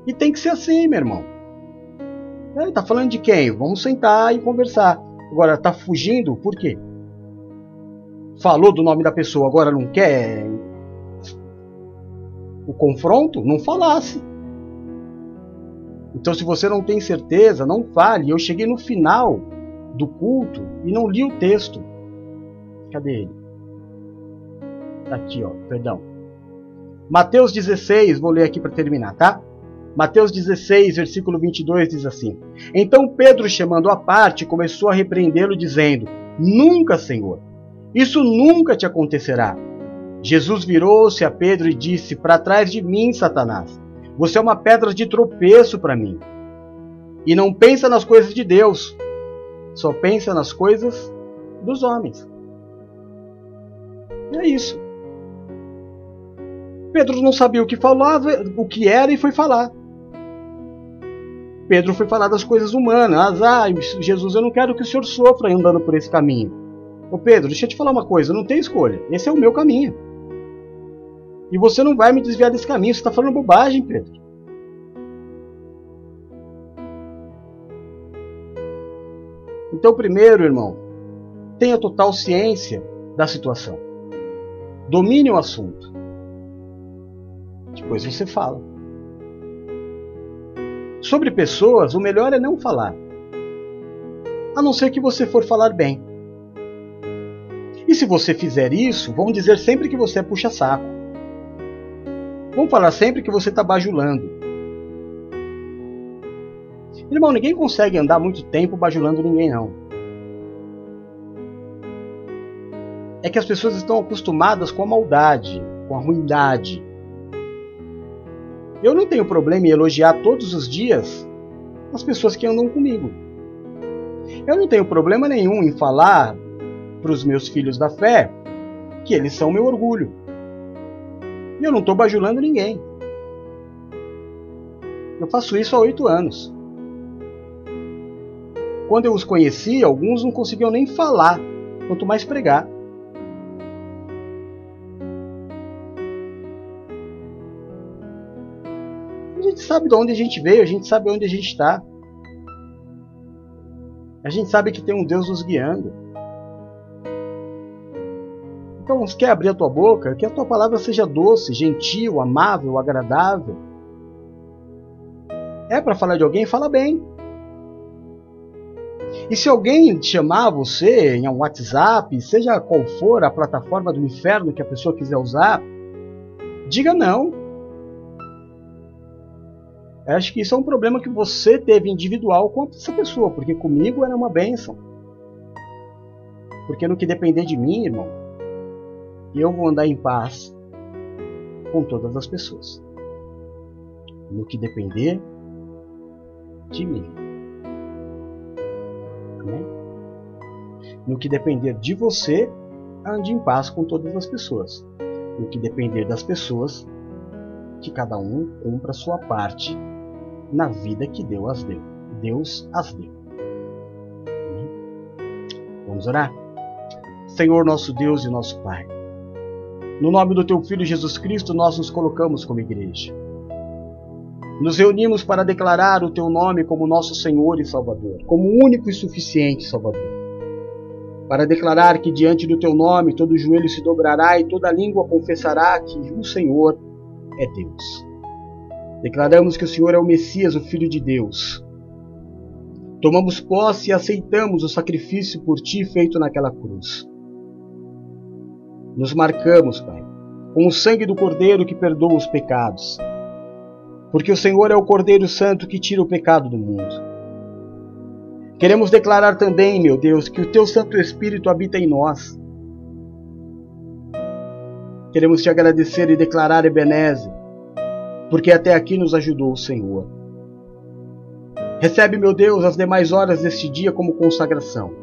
E tem que ser assim, meu irmão. Ele tá falando de quem? Vamos sentar e conversar. Agora, tá fugindo? Por quê? Falou do nome da pessoa, agora não quer o confronto? Não falasse. Então, se você não tem certeza, não fale. Eu cheguei no final do culto e não li o texto. Cadê ele? Aqui, ó, perdão. Mateus 16, vou ler aqui para terminar, tá? Mateus 16, versículo 22 diz assim: Então Pedro, chamando a parte, começou a repreendê-lo, dizendo: Nunca, Senhor, isso nunca te acontecerá. Jesus virou-se a Pedro e disse: Para trás de mim, Satanás, você é uma pedra de tropeço para mim. E não pensa nas coisas de Deus, só pensa nas coisas dos homens. É isso. Pedro não sabia o que falava, o que era e foi falar. Pedro foi falar das coisas humanas. Ah, Jesus, eu não quero que o senhor sofra andando por esse caminho. Ô Pedro, deixa eu te falar uma coisa, não tem escolha. Esse é o meu caminho. E você não vai me desviar desse caminho. Você está falando bobagem, Pedro. Então, primeiro, irmão, tenha total ciência da situação. Domine o assunto. Depois você fala. Sobre pessoas, o melhor é não falar. A não ser que você for falar bem. E se você fizer isso, vão dizer sempre que você é puxa-saco. Vão falar sempre que você está bajulando. Irmão, ninguém consegue andar muito tempo bajulando ninguém, não. É que as pessoas estão acostumadas com a maldade, com a ruindade, eu não tenho problema em elogiar todos os dias as pessoas que andam comigo. Eu não tenho problema nenhum em falar para os meus filhos da fé que eles são meu orgulho. E eu não estou bajulando ninguém. Eu faço isso há oito anos. Quando eu os conheci, alguns não conseguiam nem falar, quanto mais pregar. gente sabe de onde a gente veio, a gente sabe onde a gente está. A gente sabe que tem um Deus nos guiando. Então, se quer abrir a tua boca, que a tua palavra seja doce, gentil, amável, agradável. É para falar de alguém, fala bem. E se alguém chamar você em um WhatsApp, seja qual for a plataforma do inferno que a pessoa quiser usar, diga não. Eu acho que isso é um problema que você teve individual com essa pessoa, porque comigo era uma bênção. Porque no que depender de mim, irmão, eu vou andar em paz com todas as pessoas. No que depender de mim. Amém? No que depender de você, ande em paz com todas as pessoas. No que depender das pessoas, que cada um cumpra a sua parte na vida que Deus as deu. Deus as deu. Vamos orar? Senhor nosso Deus e nosso Pai, no nome do Teu Filho Jesus Cristo, nós nos colocamos como igreja. Nos reunimos para declarar o Teu nome como nosso Senhor e Salvador, como único e suficiente Salvador. Para declarar que diante do Teu nome todo joelho se dobrará e toda língua confessará que o Senhor é Deus. Declaramos que o Senhor é o Messias, o Filho de Deus. Tomamos posse e aceitamos o sacrifício por ti feito naquela cruz. Nos marcamos, Pai, com o sangue do Cordeiro que perdoa os pecados. Porque o Senhor é o Cordeiro Santo que tira o pecado do mundo. Queremos declarar também, meu Deus, que o teu Santo Espírito habita em nós. Queremos te agradecer e declarar, Ebenezer, porque até aqui nos ajudou o Senhor. Recebe, meu Deus, as demais horas deste dia como consagração.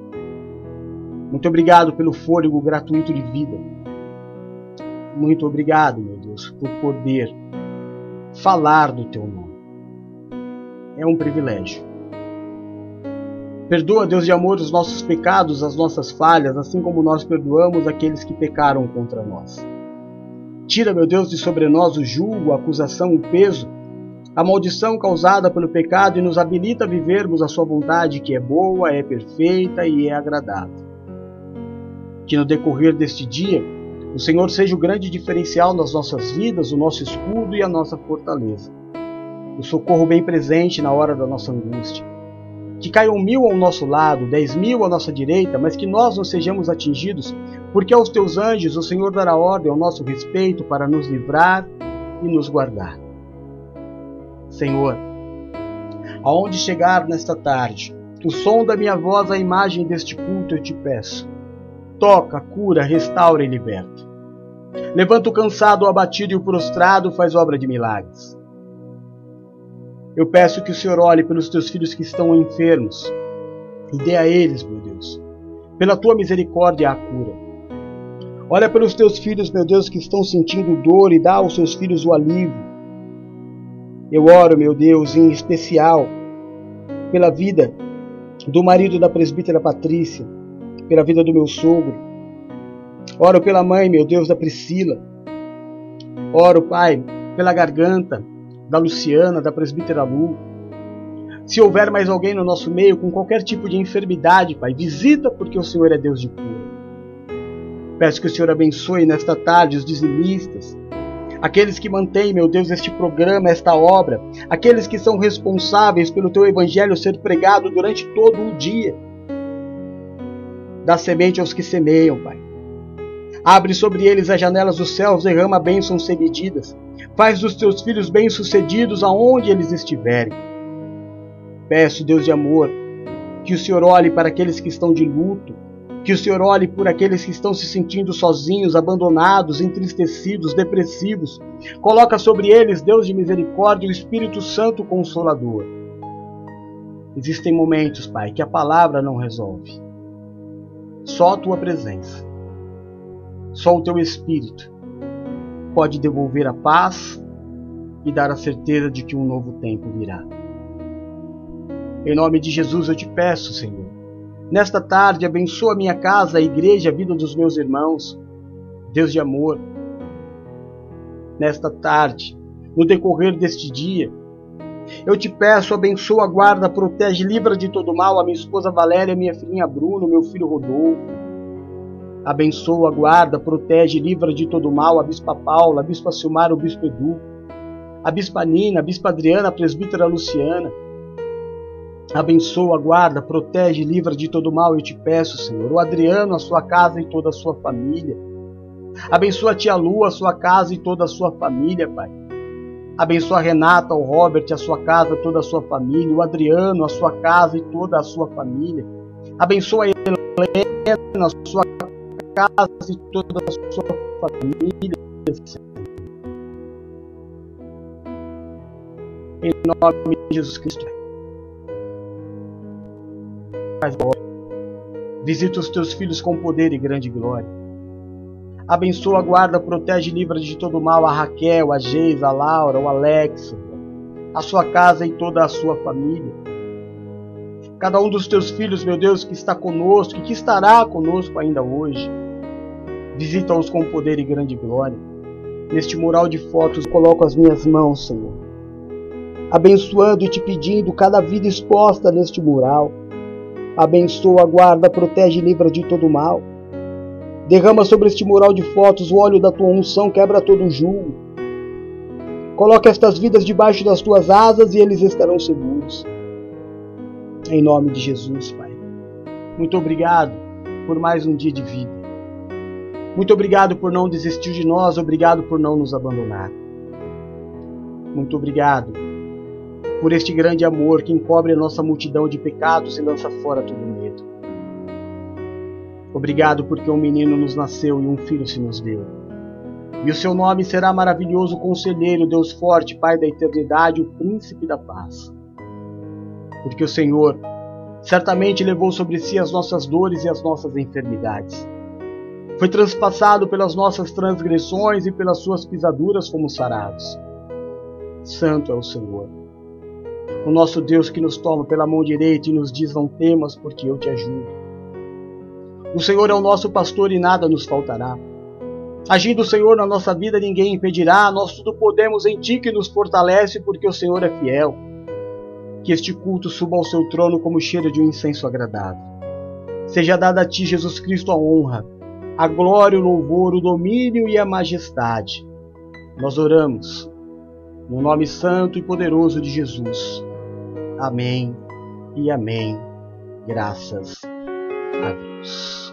Muito obrigado pelo fôlego gratuito de vida. Muito obrigado, meu Deus, por poder falar do teu nome. É um privilégio. Perdoa, Deus de amor, os nossos pecados, as nossas falhas, assim como nós perdoamos aqueles que pecaram contra nós. Tira, meu Deus, de sobre nós o julgo, a acusação, o peso, a maldição causada pelo pecado e nos habilita a vivermos a Sua vontade, que é boa, é perfeita e é agradável. Que no decorrer deste dia, o Senhor seja o grande diferencial nas nossas vidas, o nosso escudo e a nossa fortaleza. O socorro bem presente na hora da nossa angústia que caiam mil ao nosso lado, dez mil à nossa direita, mas que nós não sejamos atingidos, porque aos teus anjos o Senhor dará ordem ao nosso respeito para nos livrar e nos guardar. Senhor, aonde chegar nesta tarde, o som da minha voz, a imagem deste culto, eu te peço. Toca, cura, restaura e liberta. Levanta o cansado, o abatido e o prostrado, faz obra de milagres. Eu peço que o Senhor olhe pelos teus filhos que estão enfermos e dê a eles, meu Deus, pela tua misericórdia a cura. Olha pelos teus filhos, meu Deus, que estão sentindo dor e dá aos seus filhos o alívio. Eu oro, meu Deus, em especial pela vida do marido da presbítera Patrícia, pela vida do meu sogro. Oro pela mãe, meu Deus, da Priscila. Oro, Pai, pela garganta da Luciana, da presbítera Lu. Se houver mais alguém no nosso meio com qualquer tipo de enfermidade, Pai, visita porque o Senhor é Deus de cura. Peço que o Senhor abençoe nesta tarde os dizimistas, aqueles que mantêm, meu Deus, este programa, esta obra, aqueles que são responsáveis pelo teu evangelho ser pregado durante todo o dia. Dá semente aos que semeiam, Pai. Abre sobre eles as janelas dos céus, derrama bênçãos sem medidas. Faz dos teus filhos bem-sucedidos aonde eles estiverem. Peço, Deus de amor, que o Senhor olhe para aqueles que estão de luto, que o Senhor olhe por aqueles que estão se sentindo sozinhos, abandonados, entristecidos, depressivos. Coloca sobre eles, Deus de misericórdia, o Espírito Santo Consolador. Existem momentos, Pai, que a palavra não resolve. Só a tua presença, só o teu Espírito pode devolver a paz e dar a certeza de que um novo tempo virá. Em nome de Jesus eu te peço, Senhor, Nesta tarde, abençoa minha casa, a igreja, a vida dos meus irmãos. Deus de amor. Nesta tarde, no decorrer deste dia, eu te peço, abençoa, guarda, protege, livra de todo mal a minha esposa Valéria, minha filhinha Bruno, meu filho Rodolfo. Abençoa, guarda, protege, livra de todo mal a Bispa Paula, a Bispa Silmar, o Bispo Edu, a Bispa Nina, a Bispa Adriana, a Presbítera Luciana, Abençoa, guarda, protege, livra de todo mal, eu te peço, Senhor. O Adriano, a sua casa e toda a sua família. Abençoa a tia Lu, a sua casa e toda a sua família, Pai. Abençoa a Renata, o Robert, a sua casa, toda a sua família. O Adriano, a sua casa e toda a sua família. Abençoa a Helena, a sua casa e toda a sua família. Em nome de Jesus Cristo. Visita os teus filhos com poder e grande glória. Abençoa, guarda, protege e livra de todo mal a Raquel, a Geisa, a Laura, o Alex, a sua casa e toda a sua família. Cada um dos teus filhos, meu Deus, que está conosco e que estará conosco ainda hoje. Visita-os com poder e grande glória. Neste mural de fotos coloco as minhas mãos, Senhor. Abençoando e te pedindo cada vida exposta neste mural Abençoa, guarda, protege e livra de todo mal. Derrama sobre este mural de fotos o óleo da tua unção, quebra todo o julgo. Coloca estas vidas debaixo das tuas asas e eles estarão seguros. Em nome de Jesus, Pai. Muito obrigado por mais um dia de vida. Muito obrigado por não desistir de nós, obrigado por não nos abandonar. Muito obrigado por este grande amor que encobre a nossa multidão de pecados e lança fora todo medo. Obrigado porque um menino nos nasceu e um filho se nos deu. E o seu nome será maravilhoso conselheiro, Deus forte, Pai da eternidade, o príncipe da paz. Porque o Senhor certamente levou sobre si as nossas dores e as nossas enfermidades. Foi transpassado pelas nossas transgressões e pelas suas pisaduras como sarados. Santo é o Senhor o nosso Deus que nos toma pela mão direita e nos diz: Não temas, porque eu te ajudo. O Senhor é o nosso pastor e nada nos faltará. Agindo o Senhor na nossa vida, ninguém impedirá. Nós tudo podemos em Ti que nos fortalece, porque o Senhor é fiel. Que este culto suba ao seu trono como cheiro de um incenso agradável. Seja dada a Ti, Jesus Cristo, a honra, a glória, o louvor, o domínio e a majestade. Nós oramos no nome santo e poderoso de Jesus. Amém e amém. Graças a Deus.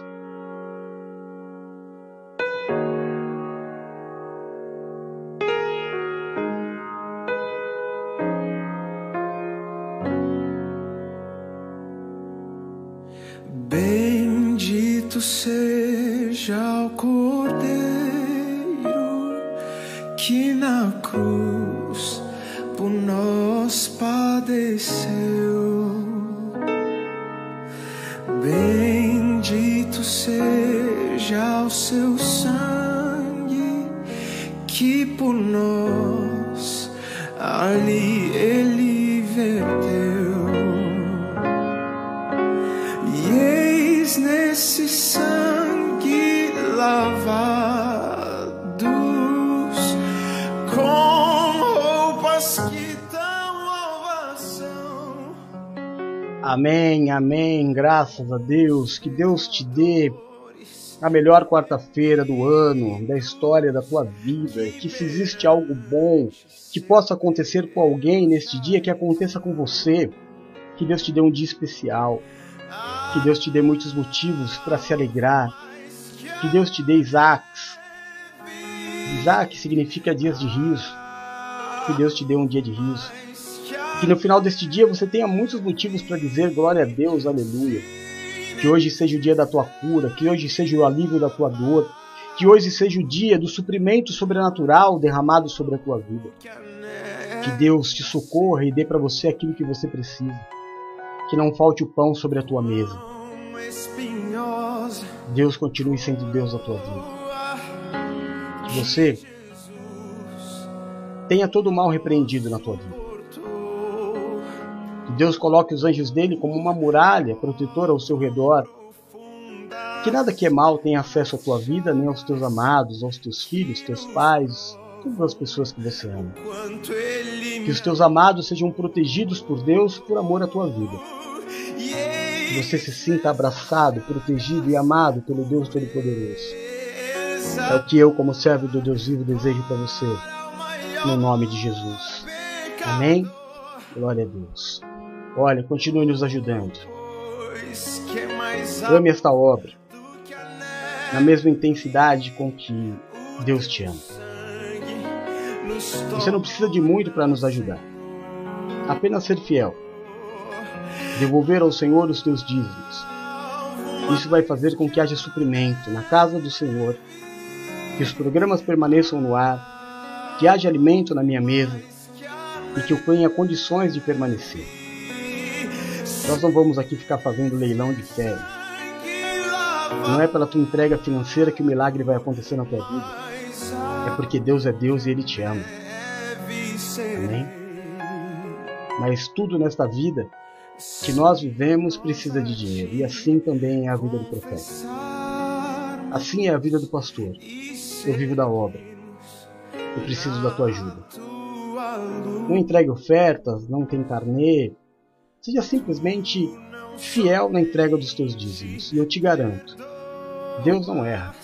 Amém. Graças a Deus. Que Deus te dê a melhor quarta-feira do ano, da história da tua vida. Que se existe algo bom que possa acontecer com alguém neste dia, que aconteça com você. Que Deus te dê um dia especial. Que Deus te dê muitos motivos para se alegrar. Que Deus te dê Isaacs. Isaac significa dias de riso. Que Deus te dê um dia de riso. Que no final deste dia você tenha muitos motivos para dizer glória a Deus, aleluia. Que hoje seja o dia da tua cura, que hoje seja o alívio da tua dor, que hoje seja o dia do suprimento sobrenatural derramado sobre a tua vida. Que Deus te socorra e dê para você aquilo que você precisa. Que não falte o pão sobre a tua mesa. Deus continue sendo Deus da tua vida. Que você tenha todo o mal repreendido na tua vida. Deus coloque os anjos dele como uma muralha protetora ao seu redor. Que nada que é mal tenha acesso à tua vida, nem aos teus amados, aos teus filhos, teus pais, todas as pessoas que você ama. Que os teus amados sejam protegidos por Deus por amor à tua vida. Que você se sinta abraçado, protegido e amado pelo Deus Todo-Poderoso. É o que eu, como servo do Deus vivo, desejo para você. No nome de Jesus. Amém? Glória a Deus. Olha, continue nos ajudando. Ame esta obra na mesma intensidade com que Deus te ama. Você não precisa de muito para nos ajudar. Apenas ser fiel. Devolver ao Senhor os teus dízimos. Isso vai fazer com que haja suprimento na casa do Senhor, que os programas permaneçam no ar, que haja alimento na minha mesa e que eu tenha condições de permanecer. Nós não vamos aqui ficar fazendo leilão de fé. Não é pela tua entrega financeira que o milagre vai acontecer na tua vida. É porque Deus é Deus e Ele te ama. Amém? Mas tudo nesta vida que nós vivemos precisa de dinheiro. E assim também é a vida do profeta. Assim é a vida do pastor. Eu vivo da obra. Eu preciso da tua ajuda. Não entregue ofertas, não tem carnê. Seja simplesmente fiel na entrega dos teus dízimos. E eu te garanto, Deus não erra.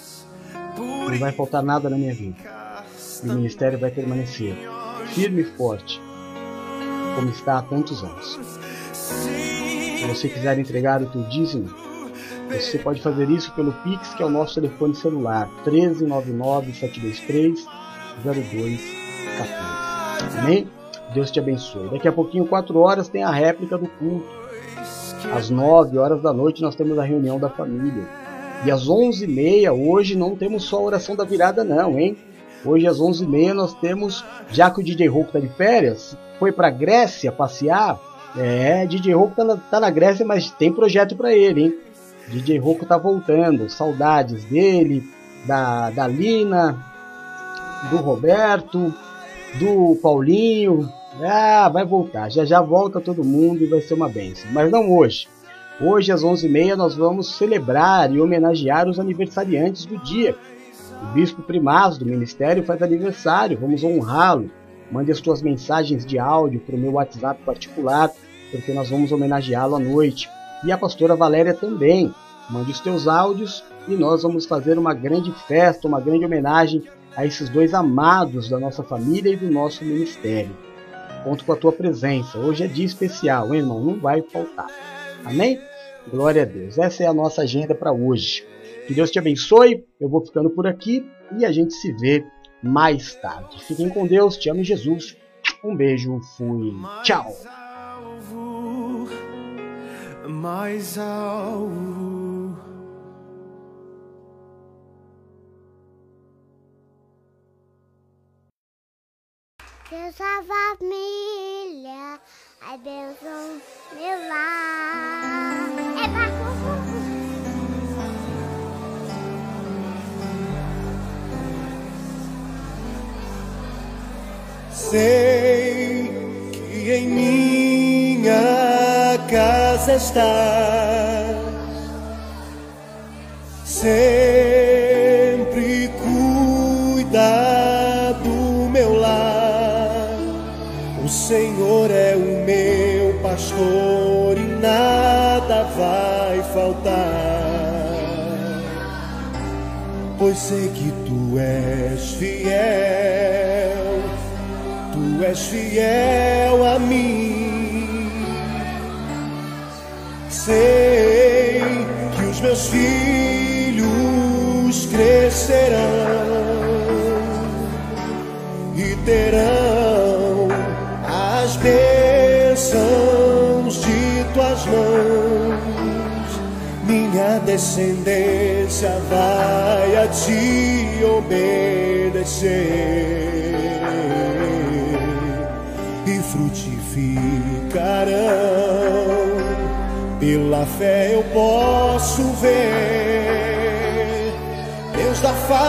Não vai faltar nada na minha vida. E o ministério vai permanecer firme e forte, como está há tantos anos. Se você quiser entregar o teu dízimo, você pode fazer isso pelo Pix, que é o nosso telefone celular, 1399 723 0214. Amém? Deus te abençoe. Daqui a pouquinho, 4 horas, tem a réplica do culto. Às 9 horas da noite, nós temos a reunião da família. E às 11h30, hoje, não temos só a oração da virada, não, hein? Hoje, às 11h30, nós temos, já que o DJ Hulk tá de férias, foi pra Grécia passear. É, DJ Hulk tá na, tá na Grécia, mas tem projeto para ele, hein? DJ Hulk tá voltando. Saudades dele, da, da Lina, do Roberto, do Paulinho. Ah, vai voltar. Já já volta todo mundo e vai ser uma benção. Mas não hoje. Hoje, às 11h30, nós vamos celebrar e homenagear os aniversariantes do dia. O Bispo Primaz do Ministério faz aniversário, vamos honrá-lo. Mande as suas mensagens de áudio para o meu WhatsApp particular, porque nós vamos homenageá-lo à noite. E a pastora Valéria também. Mande os teus áudios e nós vamos fazer uma grande festa, uma grande homenagem a esses dois amados da nossa família e do nosso ministério. Conto com a tua presença. Hoje é dia especial, hein, irmão? Não vai faltar. Amém? Glória a Deus. Essa é a nossa agenda para hoje. Que Deus te abençoe. Eu vou ficando por aqui e a gente se vê mais tarde. Fiquem com Deus. Te amo, Jesus. Um beijo. Fui. Tchau. Mais alvo. Deus a família, abençoe meu lar. É pra Sei que em minha casa estás, sempre faltar. Pois sei que tu és fiel, tu és fiel a mim. Sei que os meus filhos crescerão e terão Minha descendência vai a ti obedecer e frutificarão. Pela fé eu posso ver Deus da família.